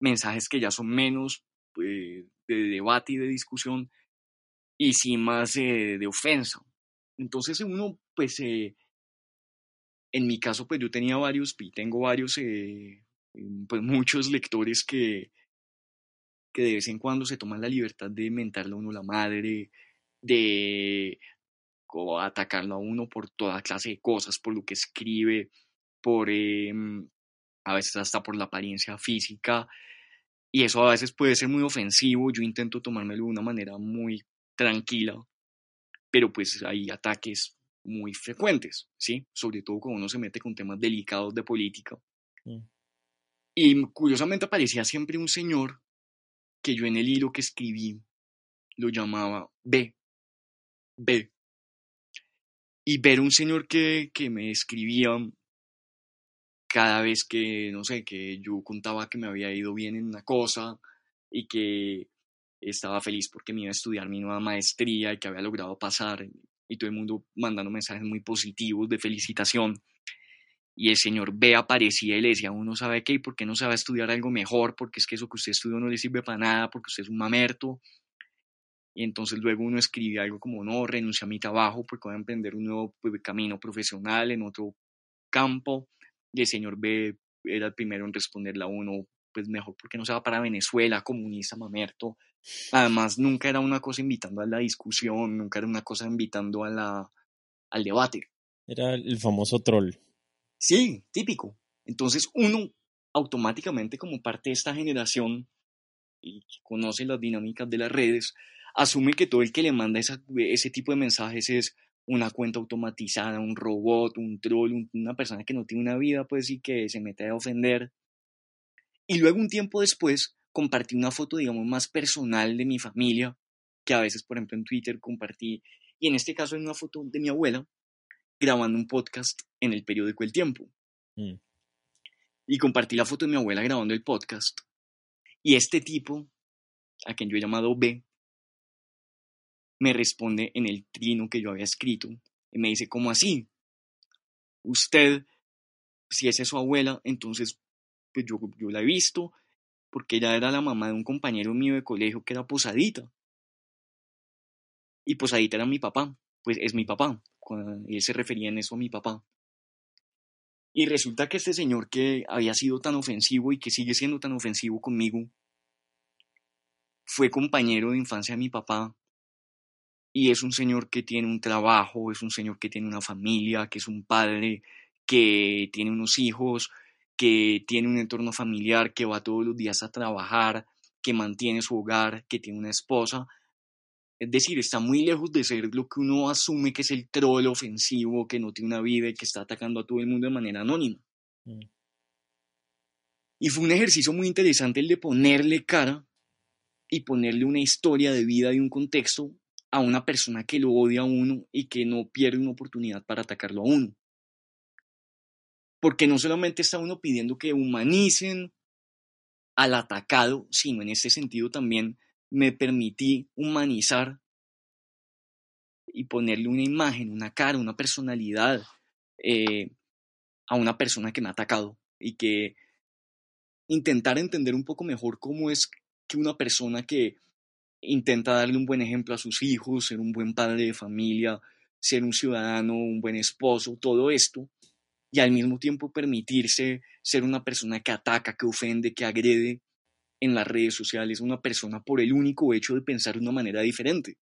mensajes que ya son menos pues, de debate y de discusión y sí más de ofensa. Entonces uno pues eh, en mi caso, pues yo tenía varios, y tengo varios, eh, pues muchos lectores que, que de vez en cuando se toman la libertad de mentarle a uno la madre, de atacarlo a uno por toda clase de cosas, por lo que escribe, por em, a veces hasta por la apariencia física. Y eso a veces puede ser muy ofensivo. Yo intento tomármelo de una manera muy tranquila, pero pues hay ataques muy frecuentes, ¿sí? Sobre todo cuando uno se mete con temas delicados de política. Mm. Y curiosamente aparecía siempre un señor que yo en el hilo que escribí lo llamaba B. B. Y ver un señor que, que me escribía cada vez que, no sé, que yo contaba que me había ido bien en una cosa y que estaba feliz porque me iba a estudiar mi nueva maestría y que había logrado pasar y todo el mundo mandando mensajes muy positivos de felicitación. Y el señor B aparecía y le decía, uno sabe qué, ¿por qué no a estudiar algo mejor? Porque es que eso que usted estudió no le sirve para nada, porque usted es un mamerto. Y entonces luego uno escribe algo como, no, renuncia a mi trabajo porque voy a emprender un nuevo pues, camino profesional en otro campo. Y el señor B era el primero en responderle a uno, pues mejor porque no se va para Venezuela, comunista, mamerto, Además, nunca era una cosa invitando a la discusión, nunca era una cosa invitando a al debate. Era el famoso troll. Sí, típico. Entonces uno automáticamente como parte de esta generación y que conoce las dinámicas de las redes, asume que todo el que le manda ese tipo de mensajes es una cuenta automatizada, un robot, un troll, una persona que no tiene una vida, pues y que se mete a ofender. Y luego un tiempo después compartí una foto, digamos, más personal de mi familia, que a veces, por ejemplo, en Twitter compartí, y en este caso en una foto de mi abuela, grabando un podcast en el periódico El Tiempo. Mm. Y compartí la foto de mi abuela grabando el podcast. Y este tipo, a quien yo he llamado B, me responde en el trino que yo había escrito. Y me dice, ¿cómo así? Usted, si esa es su abuela, entonces, pues yo, yo la he visto, porque ella era la mamá de un compañero mío de colegio que era Posadita. Y Posadita era mi papá, pues es mi papá. Él se refería en eso a mi papá. Y resulta que este señor que había sido tan ofensivo y que sigue siendo tan ofensivo conmigo, fue compañero de infancia de mi papá y es un señor que tiene un trabajo, es un señor que tiene una familia, que es un padre, que tiene unos hijos, que tiene un entorno familiar, que va todos los días a trabajar, que mantiene su hogar, que tiene una esposa. Es decir, está muy lejos de ser lo que uno asume que es el troll ofensivo, que no tiene una vida y que está atacando a todo el mundo de manera anónima. Mm. Y fue un ejercicio muy interesante el de ponerle cara y ponerle una historia de vida y un contexto a una persona que lo odia a uno y que no pierde una oportunidad para atacarlo a uno. Porque no solamente está uno pidiendo que humanicen al atacado, sino en este sentido también me permití humanizar y ponerle una imagen, una cara, una personalidad eh, a una persona que me ha atacado y que intentar entender un poco mejor cómo es que una persona que intenta darle un buen ejemplo a sus hijos, ser un buen padre de familia, ser un ciudadano, un buen esposo, todo esto, y al mismo tiempo permitirse ser una persona que ataca, que ofende, que agrede en las redes sociales, una persona por el único hecho de pensar de una manera diferente.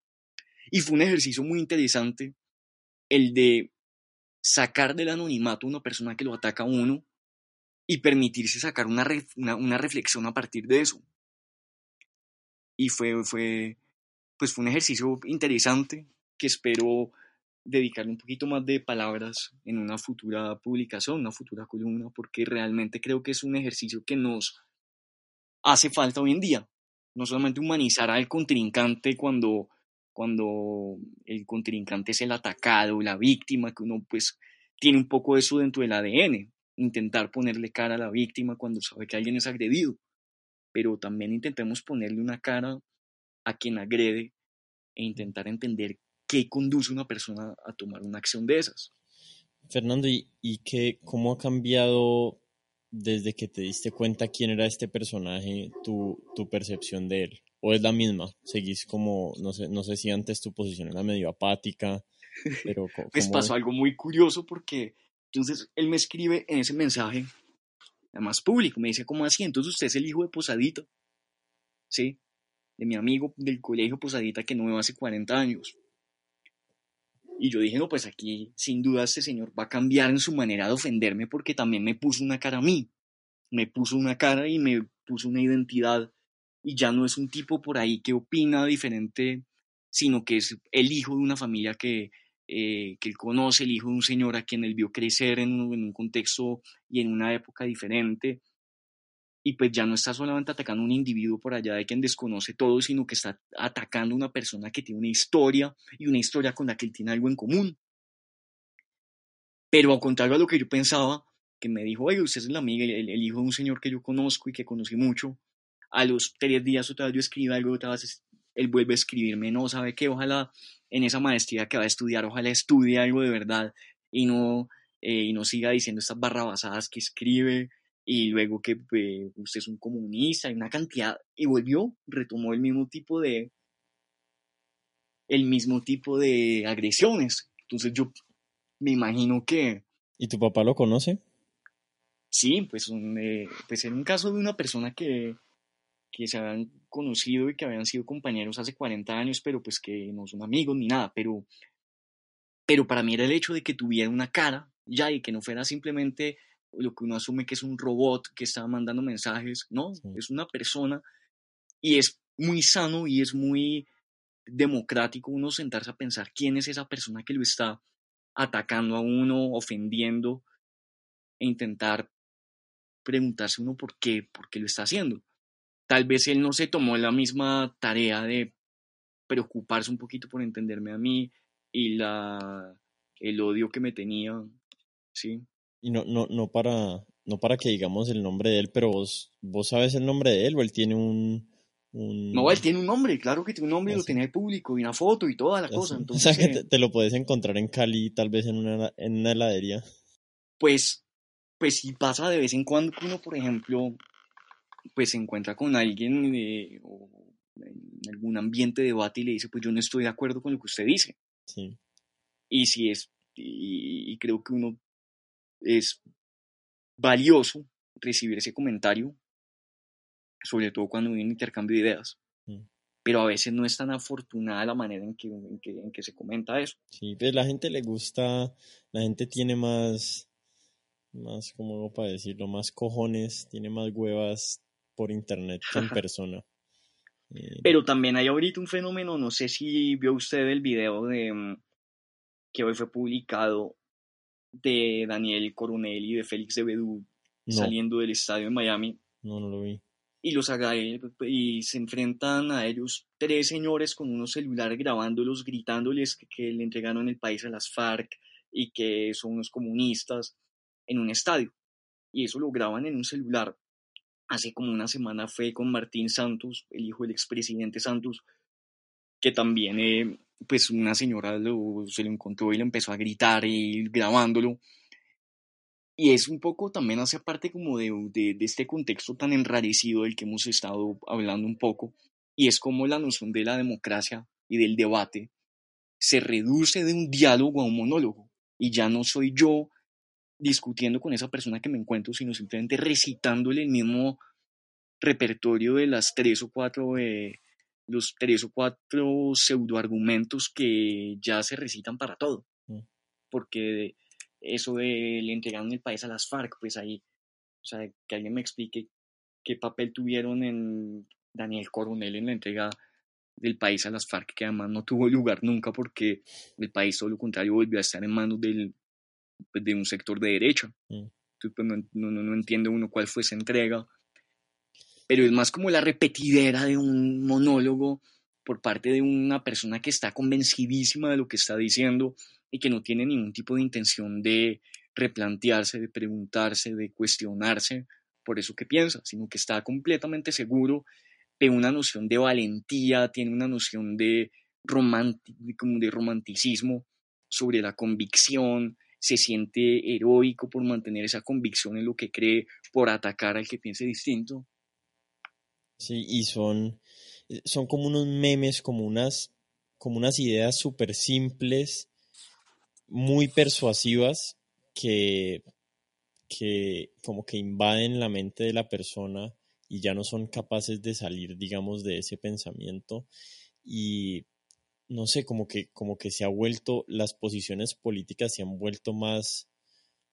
Y fue un ejercicio muy interesante el de sacar del anonimato a una persona que lo ataca a uno y permitirse sacar una, una reflexión a partir de eso y fue, fue, pues fue un ejercicio interesante que espero dedicarle un poquito más de palabras en una futura publicación, una futura columna, porque realmente creo que es un ejercicio que nos hace falta hoy en día. No solamente humanizar al contrincante cuando, cuando el contrincante es el atacado, la víctima, que uno pues tiene un poco de eso dentro del ADN, intentar ponerle cara a la víctima cuando sabe que alguien es agredido, pero también intentemos ponerle una cara a quien agrede e intentar entender qué conduce a una persona a tomar una acción de esas. Fernando, ¿y, y qué, cómo ha cambiado desde que te diste cuenta quién era este personaje tu, tu percepción de él? ¿O es la misma? ¿Seguís como, no sé, no sé si antes tu posición era medio apática, [LAUGHS] pero... pues pasó algo muy curioso porque entonces él me escribe en ese mensaje además público, me dice, ¿cómo así? Entonces usted es el hijo de Posadita, ¿sí? De mi amigo del colegio Posadita que no veo hace 40 años. Y yo dije, no, pues aquí sin duda este señor va a cambiar en su manera de ofenderme porque también me puso una cara a mí. Me puso una cara y me puso una identidad. Y ya no es un tipo por ahí que opina diferente, sino que es el hijo de una familia que eh, que él conoce, el hijo de un señor a quien él vio crecer en un, contexto y en una época diferente, y pues ya no está solamente atacando a un individuo por allá de quien desconoce todo, sino que está atacando a una persona que tiene una historia y una historia con la que él tiene algo en común. Pero al contrario a lo que yo pensaba, que me dijo, oye, usted es la amiga, el, hijo de un señor que yo conozco y que conocí mucho, a los tres días otra vez yo escribo algo, otra vez él vuelve a escribirme, no, sabe qué, ojalá en esa maestría que va a estudiar, ojalá estudie algo de verdad y no, eh, y no siga diciendo estas barrabasadas que escribe y luego que pues, usted es un comunista y una cantidad, y volvió, retomó el mismo tipo de, el mismo tipo de agresiones. Entonces yo me imagino que... ¿Y tu papá lo conoce? Sí, pues, un, eh, pues en un caso de una persona que, que se habían conocido y que habían sido compañeros hace 40 años, pero pues que no son amigos ni nada, pero, pero para mí era el hecho de que tuviera una cara ya y que no fuera simplemente lo que uno asume que es un robot que está mandando mensajes, no, es una persona y es muy sano y es muy democrático uno sentarse a pensar quién es esa persona que lo está atacando a uno, ofendiendo e intentar preguntarse uno por qué, por qué lo está haciendo. Tal vez él no se tomó la misma tarea de preocuparse un poquito por entenderme a mí y la, el odio que me tenía, ¿sí? Y no, no, no, para, no para que digamos el nombre de él, pero vos, vos sabes el nombre de él o él tiene un... No, él tiene un nombre, claro que tiene un nombre y lo tiene el público y una foto y toda la cosa. [LAUGHS] Entonces, o sea que te, lo puedes encontrar en Cali, tal vez en una, en una heladería. Pues, pues sí pasa de vez en cuando que uno, por ejemplo, pues se encuentra con alguien eh, o en algún ambiente de debate y le dice, pues yo no estoy de acuerdo con lo que usted dice. Sí. Y si es, y, creo que uno es valioso recibir ese comentario, sobre todo cuando hay un intercambio de ideas. Mm. Pero a veces no es tan afortunada la manera en que, en que, en que se comenta eso. Sí, pues la gente le gusta, la gente tiene más, más, como para decirlo, más cojones, tiene más huevas por internet que en persona. Eh, Pero también hay ahorita un fenómeno, no sé si vio usted el video de mm, que hoy fue publicado de Daniel Coronel y de Félix de Bedú no, saliendo del estadio de Miami no, no lo vi. y los agarré y se enfrentan a ellos tres señores con unos celulares grabándolos, gritándoles que, que le entregaron el país a las FARC y que son unos comunistas en un estadio. Y eso lo graban en un celular. Hace como una semana fue con Martín Santos, el hijo del expresidente Santos, que también, eh, pues una señora lo, se lo encontró y lo empezó a gritar y grabándolo. Y es un poco también hace parte como de, de, de este contexto tan enrarecido del que hemos estado hablando un poco, y es como la noción de la democracia y del debate se reduce de un diálogo a un monólogo, y ya no soy yo discutiendo con esa persona que me encuentro, sino simplemente recitándole el mismo repertorio de las tres o cuatro, eh, los tres o cuatro pseudoargumentos que ya se recitan para todo. Mm. Porque eso de le entregaron el país a las FARC, pues ahí, o sea, que alguien me explique qué papel tuvieron en Daniel Coronel en la entrega del país a las FARC, que además no tuvo lugar nunca porque el país, todo lo contrario, volvió a estar en manos del, de un sector de derecha. Mm. Entonces, pues, no, no, no entiende uno cuál fue esa entrega. Pero es más como la repetidera de un monólogo por parte de una persona que está convencidísima de lo que está diciendo y que no tiene ningún tipo de intención de replantearse, de preguntarse, de cuestionarse por eso que piensa, sino que está completamente seguro de una noción de valentía, tiene una noción de, como de romanticismo sobre la convicción, se siente heroico por mantener esa convicción en lo que cree, por atacar al que piense distinto. Sí, y son, son como unos memes, como unas, como unas ideas súper simples, muy persuasivas, que, que como que invaden la mente de la persona y ya no son capaces de salir, digamos, de ese pensamiento. Y no sé, como que, como que se ha vuelto, las posiciones políticas se han vuelto más,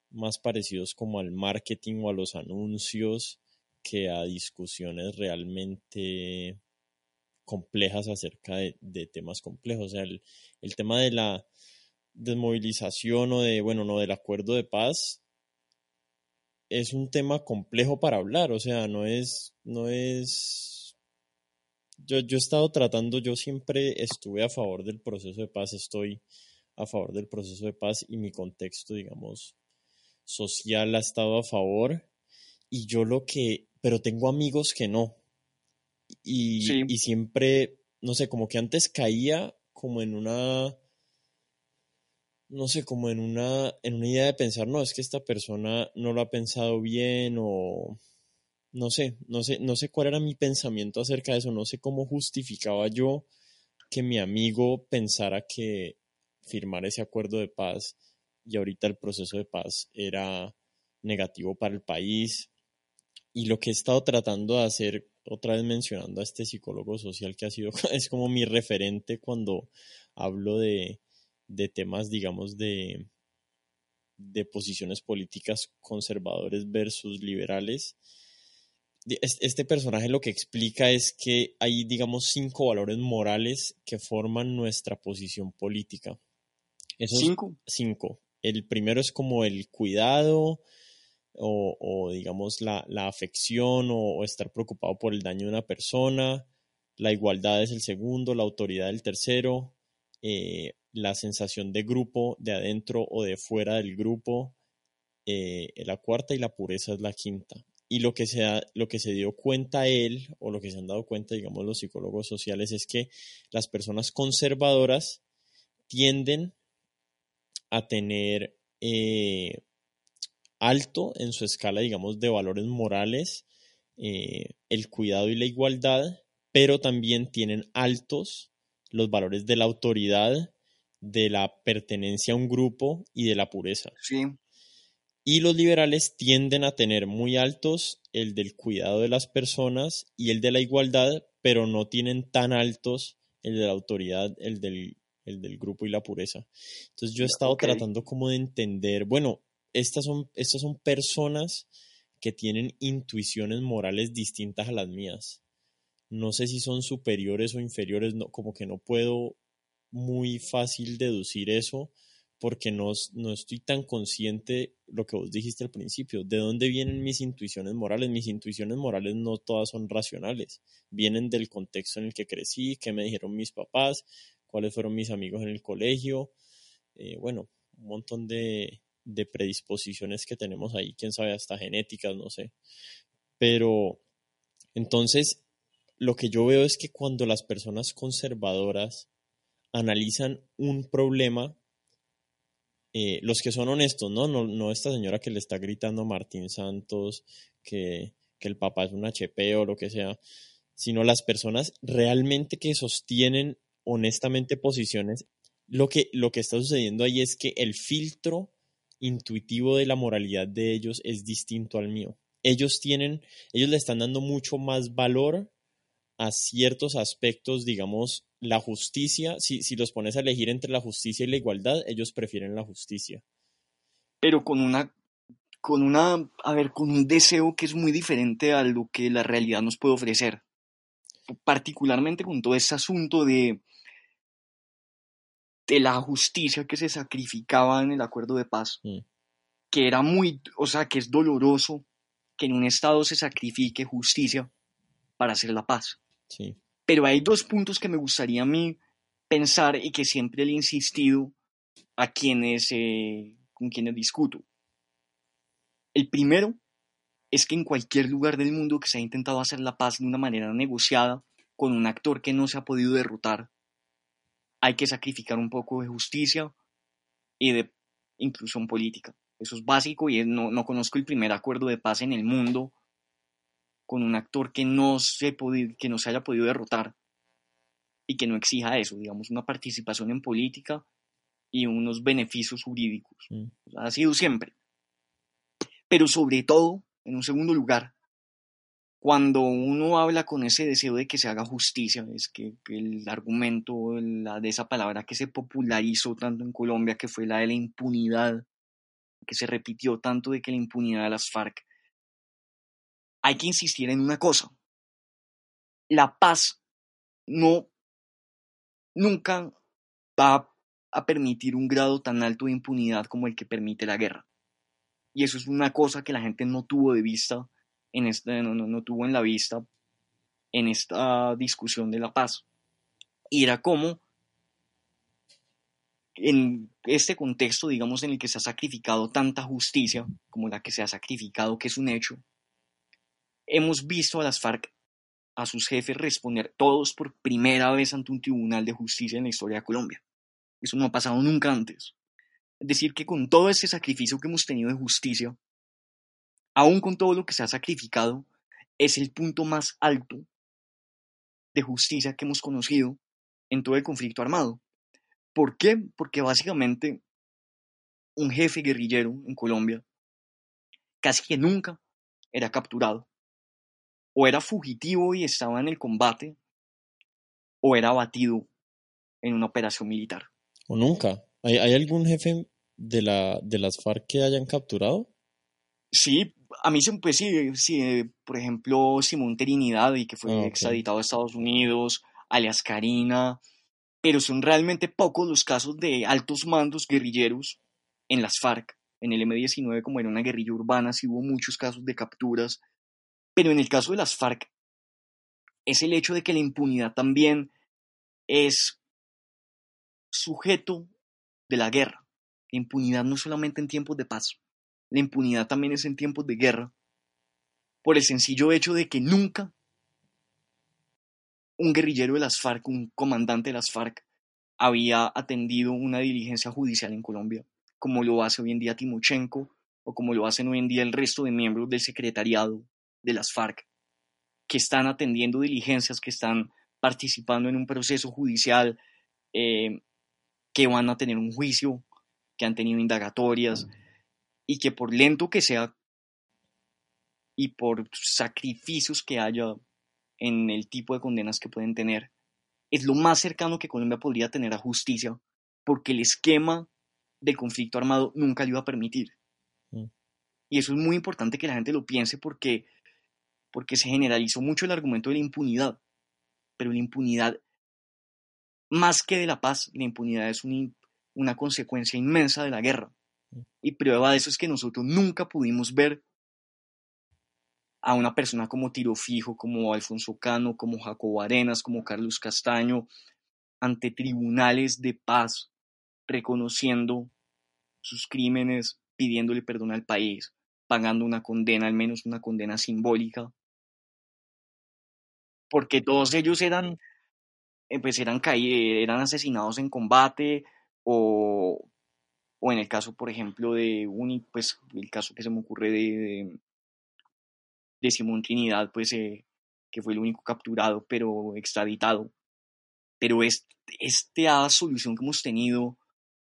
más parecidos como al marketing o a los anuncios que a discusiones realmente complejas acerca de, temas complejos. O sea, el, el, tema de la desmovilización o de, bueno, no, del acuerdo de paz es un tema complejo para hablar. O sea, no es, no es. Yo, yo he estado tratando, yo siempre estuve a favor del proceso de paz, estoy a favor del proceso de paz y mi contexto, digamos, social ha estado a favor. Y yo lo que pero tengo amigos que no. Y, Sí. y siempre, no sé, como que antes caía como en una, no sé, como en una, en una idea de pensar, no, es que esta persona no lo ha pensado bien o no sé, no sé, no sé cuál era mi pensamiento acerca de eso, no sé cómo justificaba yo que mi amigo pensara que firmar ese acuerdo de paz y ahorita el proceso de paz era negativo para el país. Y lo que he estado tratando de hacer, otra vez mencionando a este psicólogo social que ha sido, [LAUGHS] es como mi referente cuando hablo de, de temas, digamos, de, de posiciones políticas conservadores versus liberales. Este personaje lo que explica es que hay, digamos, cinco valores morales que forman nuestra posición política. Esos ¿Cinco? Cinco. El primero es como el cuidado, o, digamos la, la afección o, estar preocupado por el daño de una persona. La igualdad es el segundo, la autoridad el tercero, eh, la sensación de grupo, de adentro o de fuera del grupo, eh, la cuarta y la pureza es la quinta. Y lo que, se lo que se dio cuenta él, o lo que se han dado cuenta, digamos, los psicólogos sociales, es que las personas conservadoras tienden a tener eh, alto en su escala, digamos, de valores morales, eh, el cuidado y la igualdad, pero también tienen altos los valores de la autoridad, de la pertenencia a un grupo y de la pureza. Sí. Y los liberales tienden a tener muy altos el del cuidado de las personas y el de la igualdad, pero no tienen tan altos el de la autoridad, el del, el del grupo y la pureza. Entonces yo he estado tratando como de entender, bueno, estas son, estas son personas que tienen intuiciones morales distintas a las mías. No sé si son superiores o inferiores, no, como que no puedo muy fácil deducir eso porque no, no estoy tan consciente lo que vos dijiste al principio, de dónde vienen mis intuiciones morales. Mis intuiciones morales no todas son racionales, vienen del contexto en el que crecí, qué me dijeron mis papás, cuáles fueron mis amigos en el colegio, eh, bueno, un montón de, de predisposiciones que tenemos ahí, quién sabe, hasta genéticas, no sé. Pero entonces, lo que yo veo es que cuando las personas conservadoras analizan un problema, eh, los que son honestos, ¿no? ¿no? Esta señora que le está gritando a Martín Santos que, que el papá es un HP o lo que sea, sino las personas realmente que sostienen honestamente posiciones, lo que, lo que está sucediendo ahí es que el filtro intuitivo de la moralidad de ellos es distinto al mío. Ellos tienen, ellos le están dando mucho más valor a ciertos aspectos, digamos, la justicia, si, si los pones a elegir entre la justicia y la igualdad, ellos prefieren la justicia. Pero con una, con una, a ver, con un deseo que es muy diferente a lo que la realidad nos puede ofrecer. Particularmente con todo ese asunto de, de la justicia que se sacrificaba en el acuerdo de paz, mm. que era muy, o sea, que es doloroso que en un Estado se sacrifique justicia para hacer la paz. Sí. Pero hay dos puntos que me gustaría a mí pensar y que siempre le he insistido a quienes, eh, con quienes discuto. El primero es que en cualquier lugar del mundo que se ha intentado hacer la paz de una manera negociada con un actor que no se ha podido derrotar, hay que sacrificar un poco de justicia y de inclusión política. Eso es básico y no, no conozco el primer acuerdo de paz en el mundo con un actor que no se, que no se haya podido derrotar y que no exija eso, digamos, una participación en política y unos beneficios jurídicos. Mm. ha sido siempre. Pero sobre todo, en un segundo lugar, cuando uno habla con ese deseo de que se haga justicia, es que, el argumento de esa palabra que se popularizó tanto en Colombia, que fue la de la impunidad, que se repitió tanto de que la impunidad de las FARC hay que insistir en una cosa. La paz no nunca va a permitir un grado tan alto de impunidad como el que permite la guerra. Y eso es una cosa que la gente no tuvo de vista en este, no, no tuvo en la vista en esta discusión de la paz. Y era como en este contexto, digamos, en el que se ha sacrificado tanta justicia como la que se ha sacrificado, que es un hecho, Hemos visto a las FARC, a sus jefes, responder todos por primera vez ante un tribunal de justicia en la historia de Colombia. Eso no ha pasado nunca antes. Es decir, que con todo ese sacrificio que hemos tenido de justicia, aún con todo lo que se ha sacrificado, es el punto más alto de justicia que hemos conocido en todo el conflicto armado. ¿Por qué? Porque básicamente un jefe guerrillero en Colombia casi que nunca era capturado o era fugitivo y estaba en el combate, o era abatido en una operación militar. ¿O nunca? ¿Hay, algún jefe de, la, de las FARC que hayan capturado? Sí, a mí siempre sí, sí, por ejemplo, Simón Trinidad, y que fue extraditado a Estados Unidos, alias Karina, pero son realmente pocos los casos de altos mandos guerrilleros en las FARC. En el M-19, como era una guerrilla urbana, sí hubo muchos casos de capturas pero en el caso de las FARC, es el hecho de que la impunidad también es sujeto de la guerra. La impunidad no solamente en tiempos de paz, la impunidad también es en tiempos de guerra, por el sencillo hecho de que nunca un guerrillero de las FARC, un comandante de las FARC, había atendido una diligencia judicial en Colombia, como lo hace hoy en día Timochenko o como lo hacen hoy en día el resto de miembros del secretariado de las FARC que están atendiendo diligencias, que están participando en un proceso judicial, eh, que van a tener un juicio, que han tenido indagatorias. Y que por lento que sea y por sacrificios que haya en el tipo de condenas que pueden tener, es lo más cercano que Colombia podría tener a justicia, porque el esquema de conflicto armado nunca lo iba a permitir. Mm. Y eso es muy importante que la gente lo piense porque, porque se generalizó mucho el argumento de la impunidad, pero la impunidad, más que de la paz, la impunidad es una consecuencia inmensa de la guerra. Y prueba de eso es que nosotros nunca pudimos ver a una persona como Tiro Fijo, como Alfonso Cano, como Jacobo Arenas, como Carlos Castaño, ante tribunales de paz, reconociendo sus crímenes, pidiéndole perdón al país, pagando una condena, al menos una condena simbólica. Porque todos ellos eran, eh, pues eran, eran asesinados en combate o o en el caso, por ejemplo, de un, pues el caso que se me ocurre de, de, Simón Trinidad, pues eh, que fue el único capturado, pero extraditado. Pero este, esta solución que hemos tenido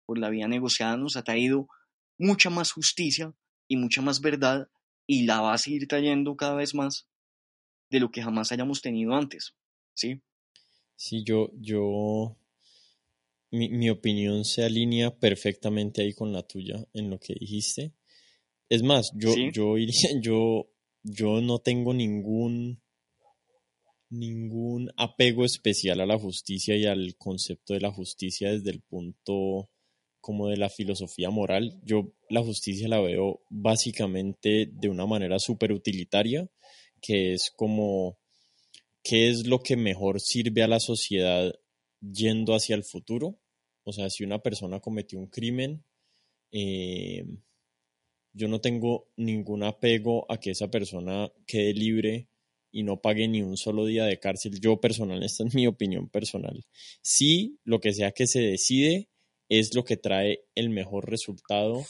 por la vía negociada nos ha traído mucha más justicia y mucha más verdad y la va a seguir trayendo cada vez más de lo que jamás hayamos tenido antes, ¿sí? Sí, yo, yo mi, opinión se alinea perfectamente ahí con la tuya en lo que dijiste. Es más, yo, yo [LAUGHS] yo, yo no tengo ningún ningún apego especial a la justicia y al concepto de la justicia desde el punto como de la filosofía moral. Yo la justicia la veo básicamente de una manera súper utilitaria, que es como qué es lo que mejor sirve a la sociedad yendo hacia el futuro. O sea, si una persona cometió un crimen, eh, yo no tengo ningún apego a que esa persona quede libre y no pague ni un solo día de cárcel. Yo personal, [LAUGHS] esta es mi opinión personal. Sí, lo que sea que se decide es lo que trae el mejor resultado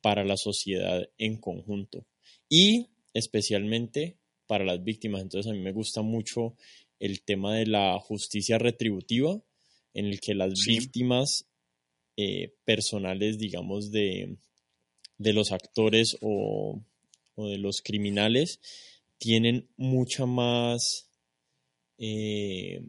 para la sociedad en conjunto y especialmente para las víctimas. Entonces a mí me gusta mucho el tema de la justicia retributiva en el que las víctimas eh, personales, digamos, de, de los actores o, de los criminales tienen mucha más eh,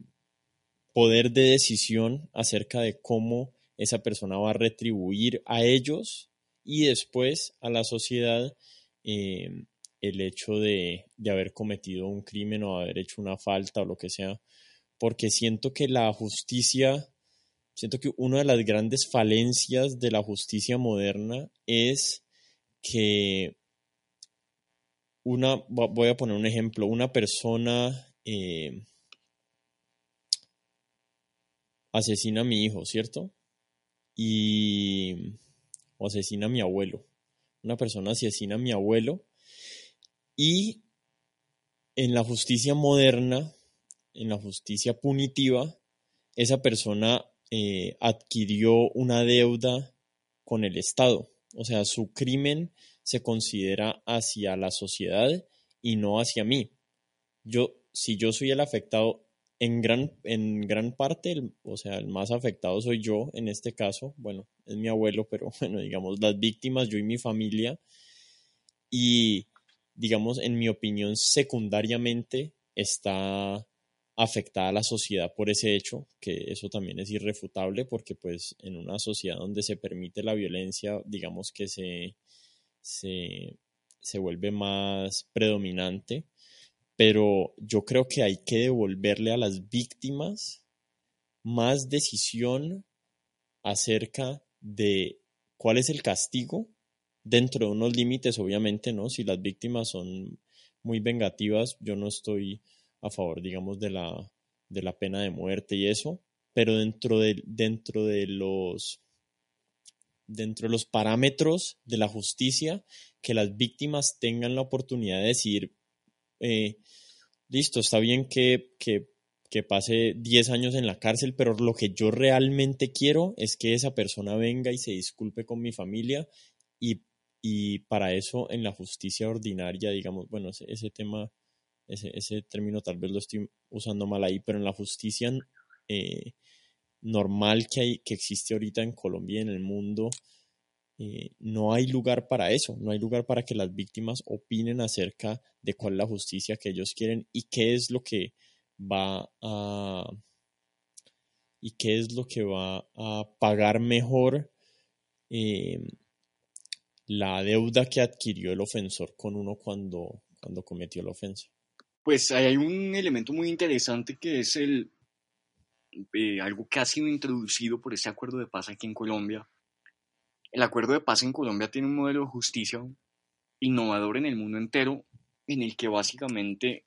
poder de decisión acerca de cómo esa persona va a retribuir a ellos y después a la sociedad eh, el hecho de, de, haber cometido un crimen o haber hecho una falta o lo que sea porque siento que la justicia, siento que una de las grandes falencias de la justicia moderna es que una, voy a poner un ejemplo, una persona eh, asesina a mi hijo, ¿cierto? Y o asesina a mi abuelo. Una persona asesina a mi abuelo y en la justicia moderna en la justicia punitiva, esa persona eh, adquirió una deuda con el Estado. O sea, su crimen se considera hacia la sociedad y no hacia mí. Yo, si yo soy el afectado, en gran, en gran parte, o sea, el más afectado soy yo en este caso. Bueno, es mi abuelo, pero [LAUGHS] bueno, digamos, las víctimas, yo y mi familia. Y, digamos, en mi opinión, secundariamente está afectada a la sociedad por ese hecho, que eso también es irrefutable porque pues en una sociedad donde se permite la violencia, digamos que se, se, se vuelve más predominante, pero yo creo que hay que devolverle a las víctimas más decisión acerca de cuál es el castigo dentro de unos límites, obviamente, ¿no? Si las víctimas son muy vengativas, yo no estoy a favor, digamos, de la, de la pena de muerte y eso, pero dentro de, dentro de los dentro de los parámetros de la justicia, que las víctimas tengan la oportunidad de decir, eh, listo, está bien que, que, que pase 10 años en la cárcel, pero lo que yo realmente quiero es que esa persona venga y se disculpe con mi familia y, y para eso en la justicia ordinaria, digamos, bueno, ese, ese tema ese, término tal vez lo estoy usando mal ahí, pero en la justicia eh, normal que, hay, que existe ahorita en Colombia y en el mundo, eh, no hay lugar para eso, no hay lugar para que las víctimas opinen acerca de cuál es la justicia que ellos quieren y qué es lo que va a y qué es lo que va a pagar mejor eh, la deuda que adquirió el ofensor con uno cuando, cuando cometió la ofensa. Pues hay un elemento muy interesante que es el eh, algo que ha sido introducido por ese acuerdo de paz aquí en Colombia. El acuerdo de paz en Colombia tiene un modelo de justicia innovador en el mundo entero, en el que básicamente,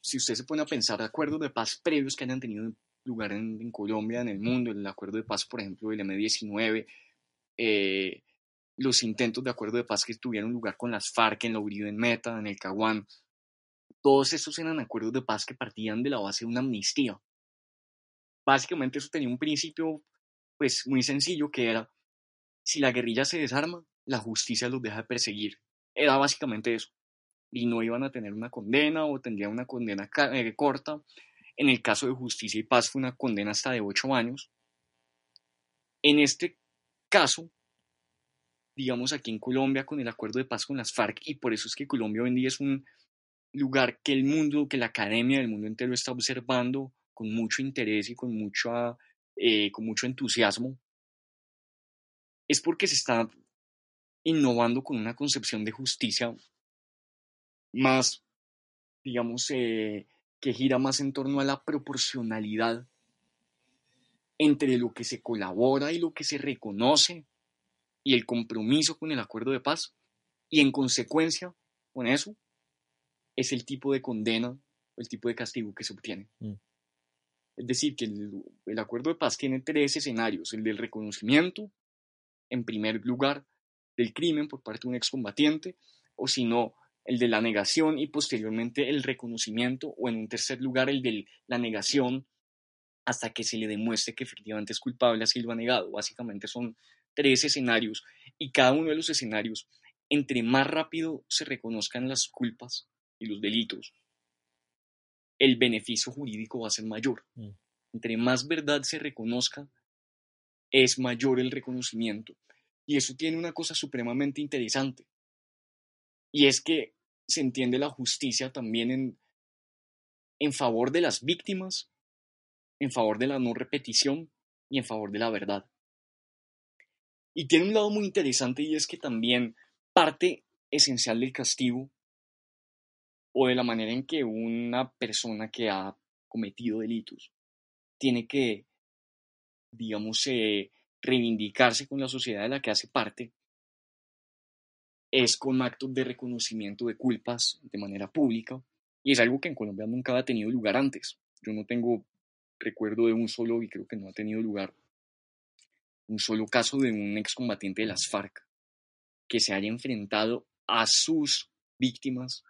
si usted se pone a pensar acuerdos de paz previos que hayan tenido lugar en, Colombia, en el mundo, el acuerdo de paz, por ejemplo, del M19, eh, los intentos de acuerdo de paz que tuvieron lugar con las FARC en la Uribe en Meta, en el Caguán, todos esos eran acuerdos de paz que partían de la base de una amnistía. Básicamente eso tenía un principio pues muy sencillo que era si la guerrilla se desarma, la justicia los deja de perseguir. Era básicamente eso. Y no iban a tener una condena o tendrían una condena eh, corta. En el caso de justicia y paz fue una condena hasta de ocho años. En este caso, digamos aquí en Colombia con el acuerdo de paz con las FARC, y por eso es que Colombia hoy en día es un lugar que el mundo, que la academia del mundo entero está observando con mucho interés y con, mucho, eh, con mucho entusiasmo, es porque se está innovando con una concepción de justicia más, digamos, eh, que gira más en torno a la proporcionalidad entre lo que se colabora y lo que se reconoce y el compromiso con el acuerdo de paz y en consecuencia con eso es el tipo de condena o el tipo de castigo que se obtiene. Mm. Es decir, que el, acuerdo de paz tiene tres escenarios, el del reconocimiento, en primer lugar, del crimen por parte de un excombatiente, o si no, el de la negación y posteriormente el reconocimiento, o en un tercer lugar, el de la negación hasta que se le demuestre que efectivamente es culpable, así lo ha negado. Básicamente son tres escenarios y cada uno de los escenarios, entre más rápido se reconozcan las culpas, y los delitos, el beneficio jurídico va a ser mayor. Mm. Entre más verdad se reconozca, es mayor el reconocimiento. Y eso tiene una cosa supremamente interesante. Y es que se entiende la justicia también en, en favor de las víctimas, en favor de la no repetición y en favor de la verdad. Y tiene un lado muy interesante y es que también parte esencial del castigo o de la manera en que una persona que ha cometido delitos tiene que, digamos, eh, reivindicarse con la sociedad de la que hace parte, es con actos de reconocimiento de culpas de manera pública, y es algo que en Colombia nunca ha tenido lugar antes. Yo no tengo recuerdo de un solo, y creo que no ha tenido lugar, un solo caso de un excombatiente de las FARC que se haya enfrentado a sus víctimas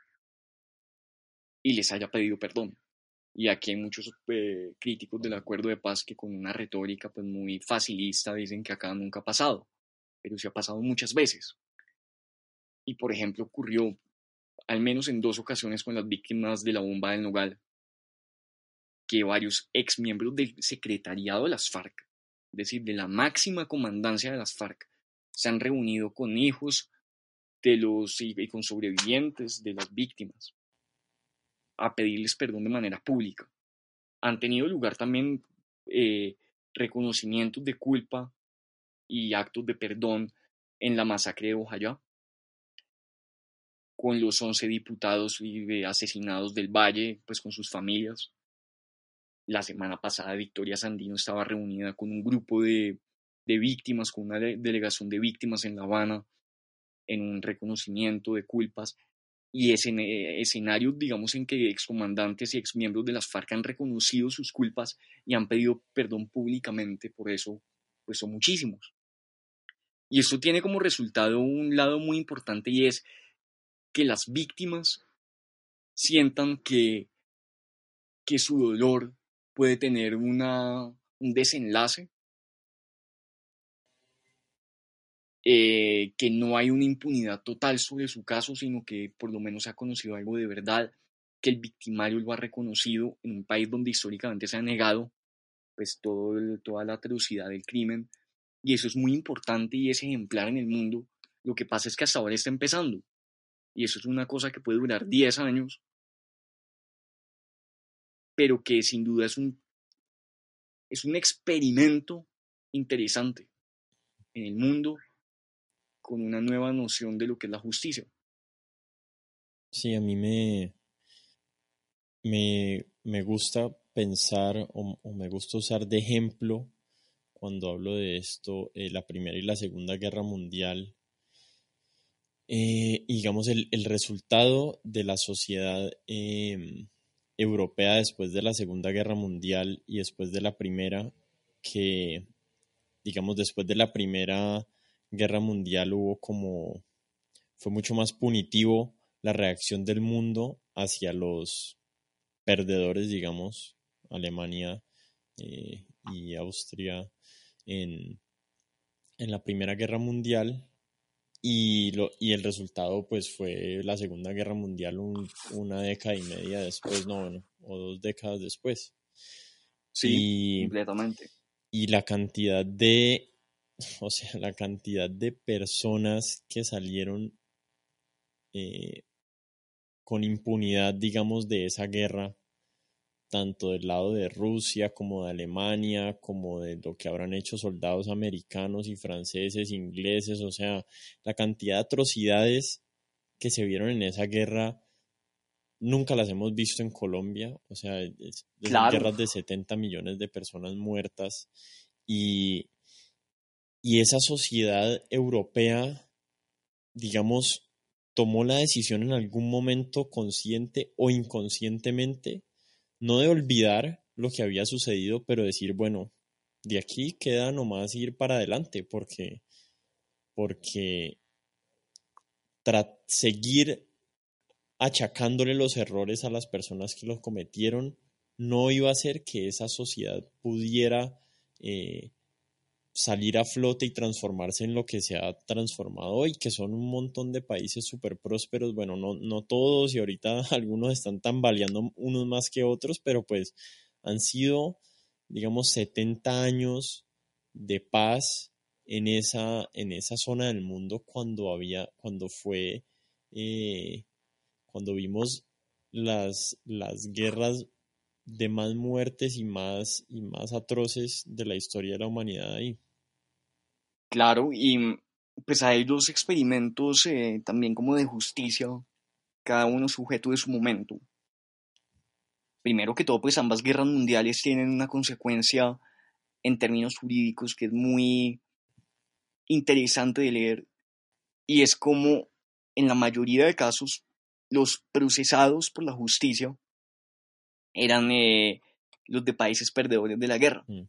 y les haya pedido perdón. Y aquí hay muchos eh, críticos del acuerdo de paz que con una retórica pues muy facilista dicen que acá nunca ha pasado, pero sí ha pasado muchas veces. Y por ejemplo ocurrió al menos en dos ocasiones con las víctimas de la bomba del Nogal, que varios ex miembros del secretariado de las FARC, decir, de la máxima comandancia de las FARC, se han reunido con hijos de los y con sobrevivientes de las víctimas a pedirles perdón de manera pública. Han tenido lugar también eh, reconocimientos de culpa y actos de perdón en la masacre de Ojayá, con los 11 diputados asesinados del Valle, pues con sus familias. La semana pasada Victoria Sandino estaba reunida con un grupo de, de víctimas, con una delegación de víctimas en La Habana, en un reconocimiento de culpas y eh, escenarios, digamos, en que excomandantes y exmiembros de las FARC han reconocido sus culpas y han pedido perdón públicamente por eso, pues son muchísimos. Y esto tiene como resultado un lado muy importante y es que las víctimas sientan que, que su dolor puede tener una, un desenlace Eh, que no hay una impunidad total sobre su caso, sino que por lo menos se ha conocido algo de verdad, que el victimario lo ha reconocido en un país donde históricamente se ha negado pues todo toda la atrocidad del crimen Y eso es muy importante y es ejemplar en el mundo. Lo que pasa es que hasta ahora está empezando. Y eso es una cosa que puede durar 10 años, pero que sin duda es un, es un experimento interesante en el mundo con una nueva noción de lo que es la justicia. Sí, a mí me, me, gusta pensar o, me gusta usar de ejemplo cuando hablo de esto eh, la Primera y la Segunda Guerra Mundial. Eh, digamos, el, resultado de la sociedad em, europea después de la Segunda Guerra Mundial y después de la Primera, que, digamos, después de la Primera Guerra Mundial hubo como, fue mucho más punitivo la reacción del mundo hacia los perdedores, digamos, Alemania eh, y Austria en, en, la Primera Guerra Mundial. Y, lo, y el resultado pues fue la Segunda Guerra Mundial una década y media después, no, bueno, o dos décadas después. Sí, completamente. Y la cantidad de, [LAUGHS] o sea, la cantidad de personas que salieron eh, con impunidad, digamos, de esa guerra, tanto del lado de Rusia como de Alemania, como de lo que habrán hecho soldados americanos y franceses, ingleses, o sea, la cantidad de atrocidades que se vieron en esa guerra nunca las hemos visto en Colombia, o sea, es, guerras de 70 millones de personas muertas y, y esa sociedad europea, digamos, tomó la decisión en algún momento consciente o inconscientemente, no de olvidar lo que había sucedido, pero decir, bueno, de aquí queda nomás ir para adelante, porque, porque seguir achacándole los errores a las personas que los cometieron no iba a hacer que esa sociedad pudiera eh, salir a flote y transformarse en lo que se ha transformado hoy, que son un montón de países súper prósperos, bueno, no, no todos y ahorita [LAUGHS] algunos están tambaleando unos más que otros, pero pues han sido, digamos, 70 años de paz en esa, en esa zona del mundo cuando había, cuando fue, eh, cuando vimos las, las guerras de más muertes y más, y más atroces de la historia de la humanidad ahí. Claro, y mm, pues hay dos experimentos eh, también como de justicia, cada uno sujeto de su momento. Primero que todo, pues ambas guerras mundiales tienen una consecuencia en términos jurídicos que es muy interesante de leer y es como en la mayoría de casos los procesados por la justicia eran eh, los de países perdedores de la guerra. Mm.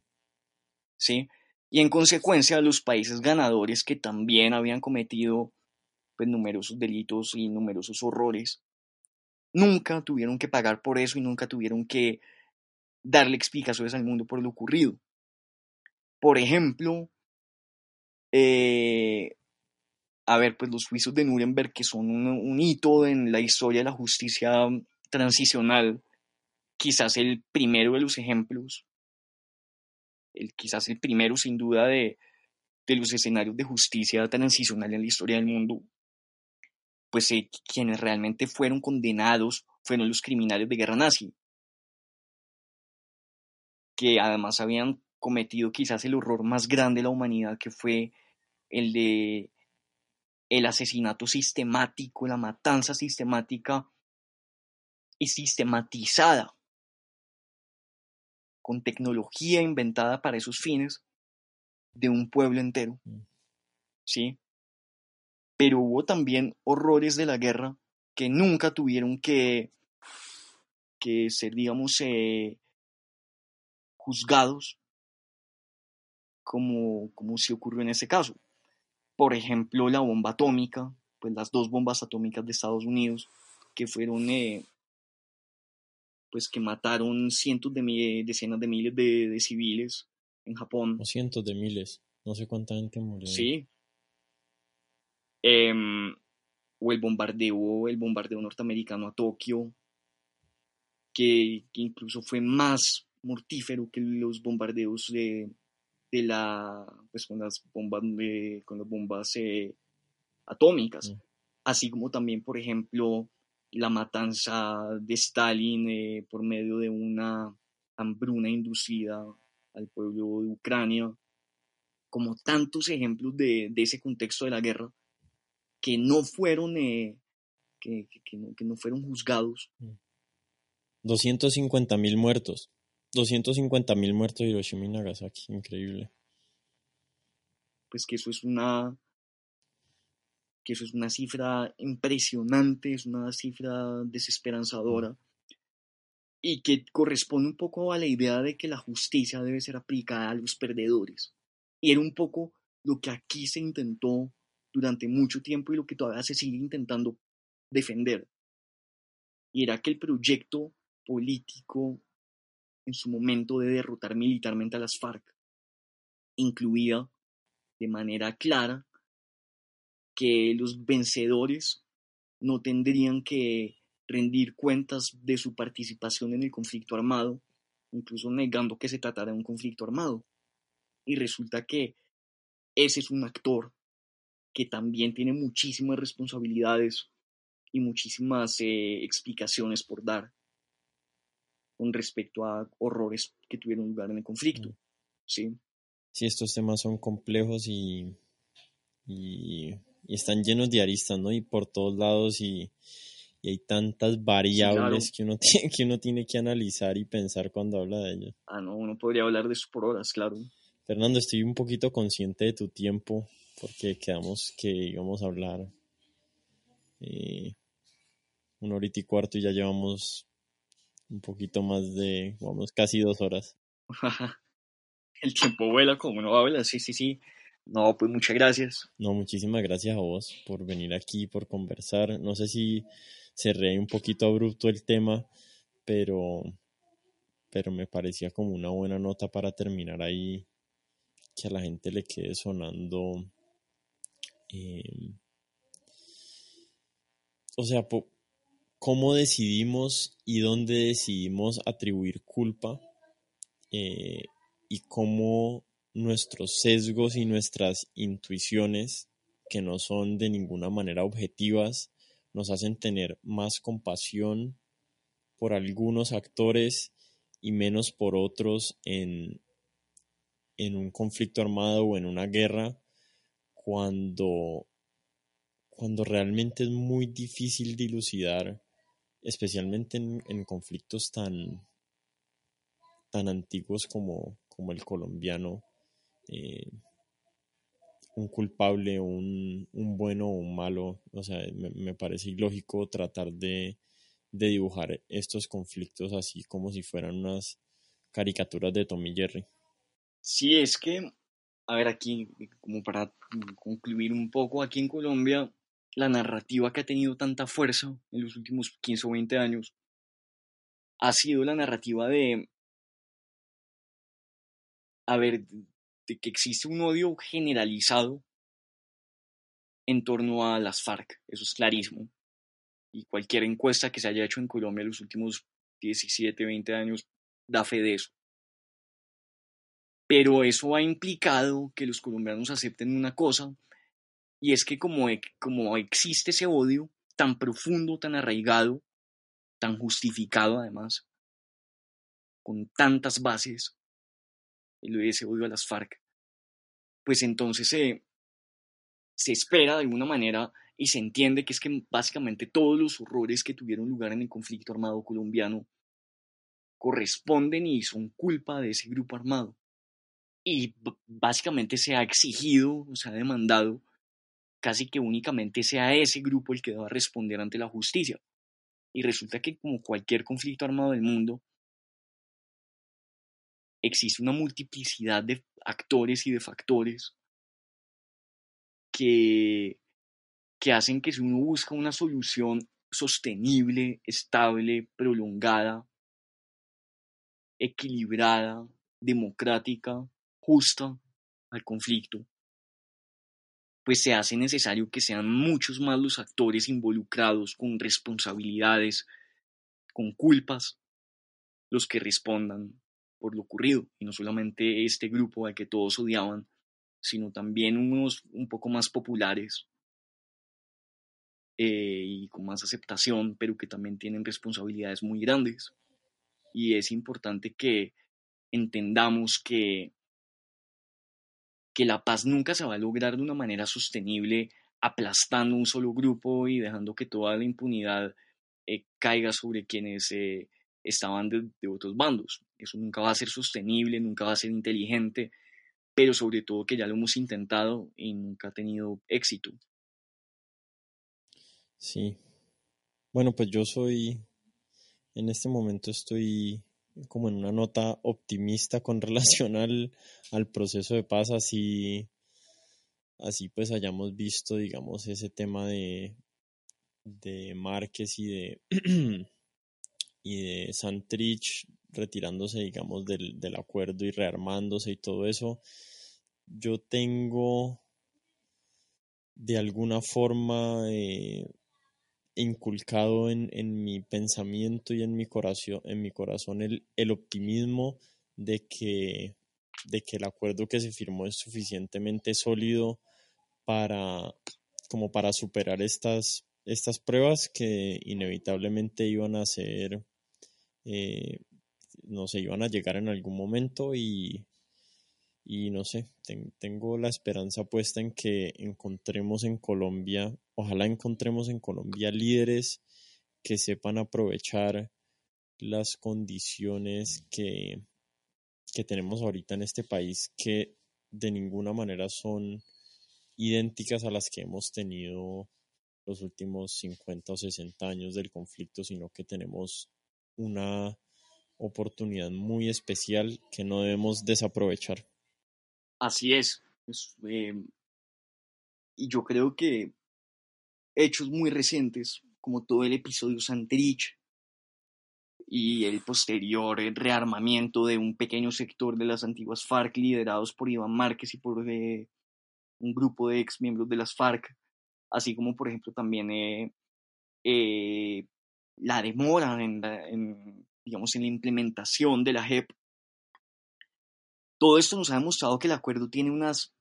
¿Sí? Y en consecuencia los países ganadores que también habían cometido pues, numerosos delitos y numerosos horrores, nunca tuvieron que pagar por eso y nunca tuvieron que darle explicaciones al mundo por lo ocurrido. Por ejemplo, eh, a ver, pues los juicios de Nuremberg, que son un, hito en la historia de la justicia transicional, quizás el primero de los ejemplos, quizás el primero sin duda de, los escenarios de justicia transicional en la historia del mundo, pues quienes realmente fueron condenados fueron los criminales de guerra nazi, que además habían cometido quizás el horror más grande de la humanidad, que fue el de el asesinato sistemático, la matanza sistemática y sistematizada con tecnología inventada para esos fines de un pueblo entero. Mm. ¿Sí? Pero hubo también horrores de la guerra que nunca tuvieron que, que ser, digamos, eh, juzgados como, como si ocurrió en ese caso. Por ejemplo, la bomba atómica, pues las dos bombas atómicas de Estados Unidos, que fueron eh, pues que mataron cientos de decenas de miles de, civiles en Japón. O cientos de miles, no sé cuánta gente murió. Sí. Em, o el bombardeo, el bombardeo norteamericano a Tokio, que, incluso fue más mortífero que los bombardeos de, de la, pues con las bombas, con las bombas eh, atómicas, mm. así como también, por ejemplo, la matanza de Stalin eh, por medio de una hambruna inducida al pueblo de Ucrania, como tantos ejemplos de, ese contexto de la guerra que no fueron, eh, que, no, fueron juzgados. 250 mil muertos. 250 mil muertos de Hiroshima y Nagasaki, increíble. Pues que eso es una que eso es una cifra impresionante, es una cifra desesperanzadora y que corresponde un poco a la idea de que la justicia debe ser aplicada a los perdedores. Y era un poco lo que aquí se intentó durante mucho tiempo y lo que todavía se sigue intentando defender. Y era que el proyecto político en su momento de derrotar militarmente a las FARC incluía de manera clara que los vencedores no tendrían que rendir cuentas de su participación en el conflicto armado, incluso negando que se tratara de un conflicto armado. Y resulta que ese es un actor que también tiene muchísimas responsabilidades y muchísimas eh, explicaciones por dar con respecto a horrores que tuvieron lugar en el conflicto. Sí, sí estos temas son complejos y, y, están llenos de aristas, ¿no? Y por todos lados y, hay tantas variables que, uno [LAUGHS] tiene, que uno tiene que analizar y pensar cuando habla de ellos. Ah, no, uno podría hablar de eso por horas, claro. Fernando, estoy un poquito consciente de tu tiempo porque quedamos que íbamos a hablar eh, una horita y cuarto y ya llevamos un poquito más de, vamos, casi dos horas. [LAUGHS] El tiempo vuela como no habla, sí, sí, sí. No, pues muchas gracias. No, muchísimas gracias a vos por venir aquí, por conversar. No sé si cerré un poquito abrupto el tema, pero, pero me parecía como una buena nota para terminar ahí, que a la gente le quede sonando. Eh, o sea, cómo decidimos y dónde decidimos atribuir culpa eh, y cómo nuestros sesgos y nuestras intuiciones, que no son de ninguna manera objetivas, nos hacen tener más compasión por algunos actores y menos por otros en, en un conflicto armado o en una guerra cuando, cuando realmente es muy difícil dilucidar especialmente en, conflictos tan, tan antiguos como, como el colombiano, eh, un culpable, un, un, bueno o un malo, o sea, me, parece ilógico tratar de, de, dibujar estos conflictos así como si fueran unas caricaturas de Tommy Jerry. Sí, es que, a ver, aquí, como para concluir un poco, aquí en Colombia la narrativa que ha tenido tanta fuerza en los últimos 15 o 20 años ha sido la narrativa de, a ver, de que existe un odio generalizado en torno a las FARC, eso es clarísimo. Y cualquier encuesta que se haya hecho en Colombia en los últimos 17, 20 años da fe de eso. Pero eso ha implicado que los colombianos acepten una cosa y es que como, e, como existe ese odio tan profundo, tan arraigado, tan justificado además, con tantas bases, ese odio a las FARC, pues entonces se, se espera de alguna manera y se entiende que es que básicamente todos los horrores que tuvieron lugar en el conflicto armado colombiano corresponden y son culpa de ese grupo armado. Y básicamente se ha exigido, se ha demandado casi que únicamente sea ese grupo el que deba responder ante la justicia. Y resulta que como cualquier conflicto armado del mundo, existe una multiplicidad de actores y de factores que, que hacen que si uno busca una solución sostenible, estable, prolongada, equilibrada, democrática, justa al conflicto, pues se hace necesario que sean muchos más los actores involucrados con responsabilidades, con culpas, los que respondan por lo ocurrido, y no solamente este grupo al que todos odiaban, sino también unos un poco más populares eh, y con más aceptación, pero que también tienen responsabilidades muy grandes. Y es importante que entendamos que, que la paz nunca se va a lograr de una manera sostenible aplastando un solo grupo y dejando que toda la impunidad eh, caiga sobre quienes eh, estaban de, de, otros bandos. Eso nunca va a ser sostenible, nunca va a ser inteligente, pero sobre todo que ya lo hemos intentado y nunca ha tenido éxito. Sí. Bueno, pues yo soy, en este momento estoy como en una nota optimista con [LAUGHS] relación al, al proceso de paz, así, así pues hayamos visto, digamos, ese tema de, de Márquez y de, [CLEARS THROAT] y de Santrich retirándose, digamos, del, del acuerdo y rearmándose y todo eso, yo tengo de alguna forma eh, inculcado en, en, mi pensamiento y en mi corazón, en mi corazón el, el optimismo de que, de que el acuerdo que se firmó es suficientemente sólido para como para superar estas, estas pruebas que inevitablemente iban a ser eh, no sé, iban a llegar en algún momento y, y no sé, tengo la esperanza puesta en que encontremos en Colombia, ojalá encontremos en Colombia líderes que sepan aprovechar las condiciones que, que tenemos ahorita en este país que de ninguna manera son idénticas a las que hemos tenido los últimos 50 o 60 años del conflicto, sino que tenemos una oportunidad muy especial que no debemos desaprovechar. Así es. eh, y yo creo que hechos muy recientes, como todo el episodio Santrich y el posterior rearmamiento de un pequeño sector de las antiguas FARC liderados por Iván Márquez y por eh, un grupo de ex miembros de las FARC, así como por ejemplo también eh, eh, la demora en, la, digamos, en la implementación de la JEP. Todo esto nos ha demostrado que el acuerdo tiene unas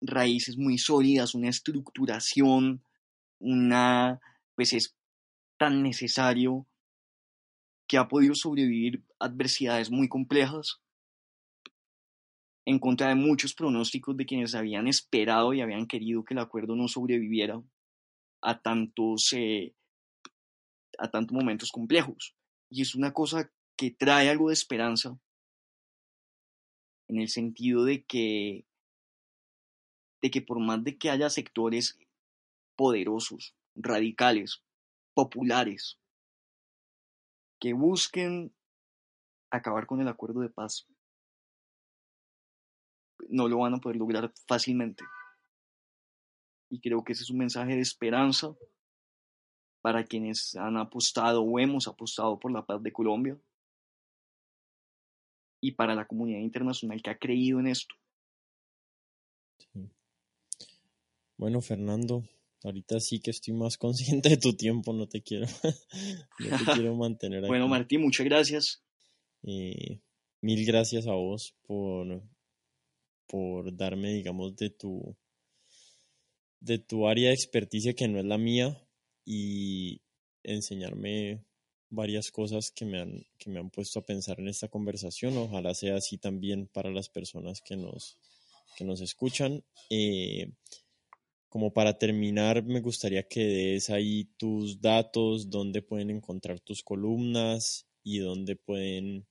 raíces muy sólidas, una estructuración, una, pues es tan necesario que ha podido sobrevivir adversidades muy complejas en contra de muchos pronósticos de quienes habían esperado y habían querido que el acuerdo no sobreviviera a tantos, eh, a tantos momentos complejos. Y es una cosa que trae algo de esperanza en el sentido de que, de que por más de que haya sectores poderosos, radicales, populares, que busquen acabar con el acuerdo de paz, no lo van a poder lograr fácilmente. Y creo que ese es un mensaje de esperanza para quienes han apostado o hemos apostado por la paz de Colombia y para la comunidad internacional que ha creído en esto. Sí. Bueno, Fernando, ahorita sí que estoy más [LAUGHS] consciente de tu tiempo, no te quiero, [LAUGHS] no te [LAUGHS] quiero mantener aquí. Bueno, Martín, muchas gracias. Eh, mil gracias a vos por, por darme, digamos, de tu, de tu área de experticia que no es la mía y enseñarme varias cosas que me han, que me han puesto a pensar en esta conversación. Ojalá sea así también para las personas que nos, que nos escuchan. Eh, como para terminar, me gustaría que des ahí tus datos, dónde pueden encontrar tus columnas y dónde pueden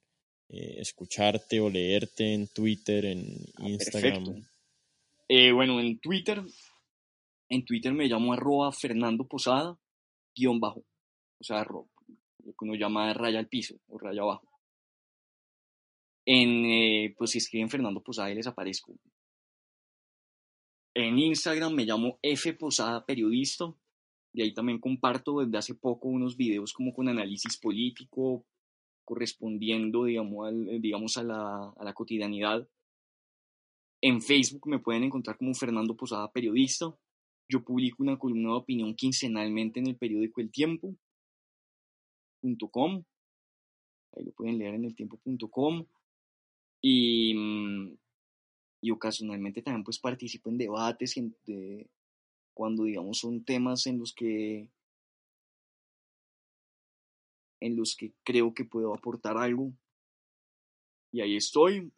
eh, escucharte o leerte en Twitter, en Ah, Instagram. Eh, bueno, en Twitter, en Twitter me llamo arroba Fernando Posada, guion bajo. O sea, lo que uno llama raya al piso o raya abajo. En, eh, pues si escriben Fernando Posada y les aparezco. En Instagram me llamo F Posada Periodista. Y ahí también comparto desde hace poco unos videos como con análisis político, correspondiendo, digamos, al- digamos a, la, a la cotidianidad. En Facebook me pueden encontrar como Fernando Posada Periodista. Yo publico una columna de opinión quincenalmente en el periódico El Tiempo. punto com. Ahí lo pueden leer en eltiempo.com. y, y ocasionalmente también pues participo en debates cuando digamos son temas en los que en los que creo que puedo aportar algo y ahí estoy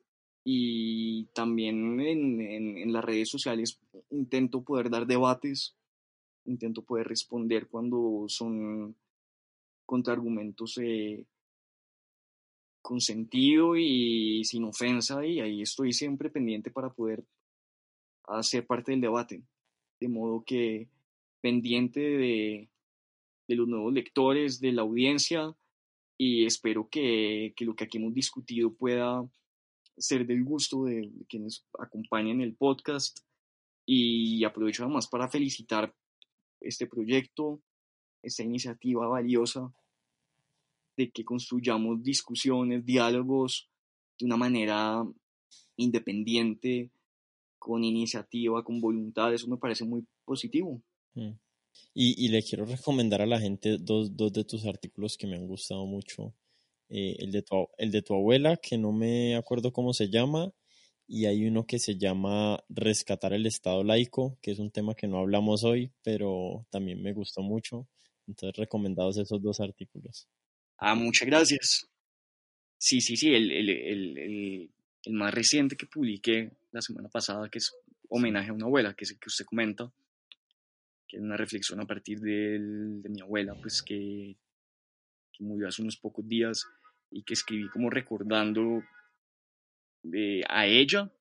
y también en, en, las redes sociales intento poder dar debates intento poder responder cuando son contraargumentos eh, con sentido y sin ofensa y ahí estoy siempre pendiente para poder hacer parte del debate. De modo que pendiente de, de los nuevos lectores, de la audiencia y espero que, que, lo que aquí hemos discutido pueda ser del gusto de, quienes acompañen el podcast y aprovecho además para felicitar este proyecto, esta iniciativa valiosa de que construyamos discusiones, diálogos de una manera independiente, con iniciativa, con voluntad, eso me parece muy positivo. Mm. Y, le quiero recomendar a la gente dos, de tus artículos que me han gustado mucho. Eh, el, de tu, el de tu abuela, que no me acuerdo cómo se llama, y hay uno que se llama Rescatar el Estado laico, que es un tema que no hablamos hoy, pero también me gustó mucho. Entonces, recomendados esos dos artículos. Ah, muchas gracias. Sí, sí, sí, el, el, el, el, más reciente que publiqué la semana pasada, que es homenaje a una abuela, que es el que usted comenta, que es una reflexión a partir de, mi abuela, pues que, que, murió hace unos pocos días y que escribí como recordando de, a ella,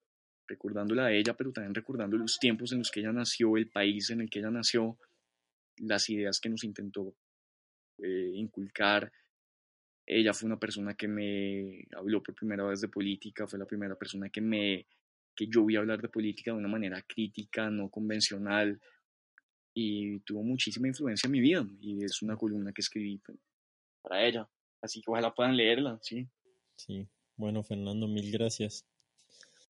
recordándola a ella, pero también recordando los tiempos en los que ella nació, el país en el que ella nació, las ideas que nos intentó eh, inculcar, ella fue una persona que me habló por primera vez de política, fue la primera persona que me que yo vi hablar de política de una manera crítica, no convencional, y tuvo muchísima influencia en mi vida, y es una columna que escribí para ella, así que ojalá puedan leerla, sí. Sí, bueno, Fernando, mil gracias.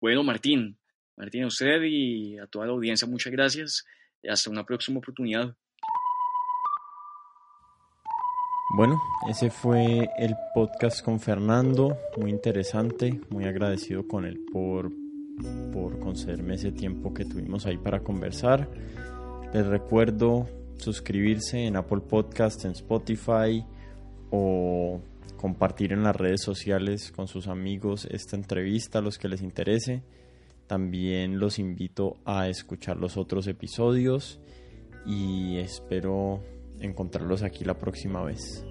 Bueno, Martín, Martín, a usted y a toda la audiencia, muchas gracias, y hasta una próxima oportunidad. Bueno, ese fue el podcast con Fernando, muy interesante, muy agradecido con él por, por concederme ese tiempo que tuvimos ahí para conversar. Les recuerdo suscribirse en Apple Podcast, en Spotify o compartir en las redes sociales con sus amigos esta entrevista a los que les interese. También los invito a escuchar los otros episodios y espero encontrarlos aquí la próxima vez.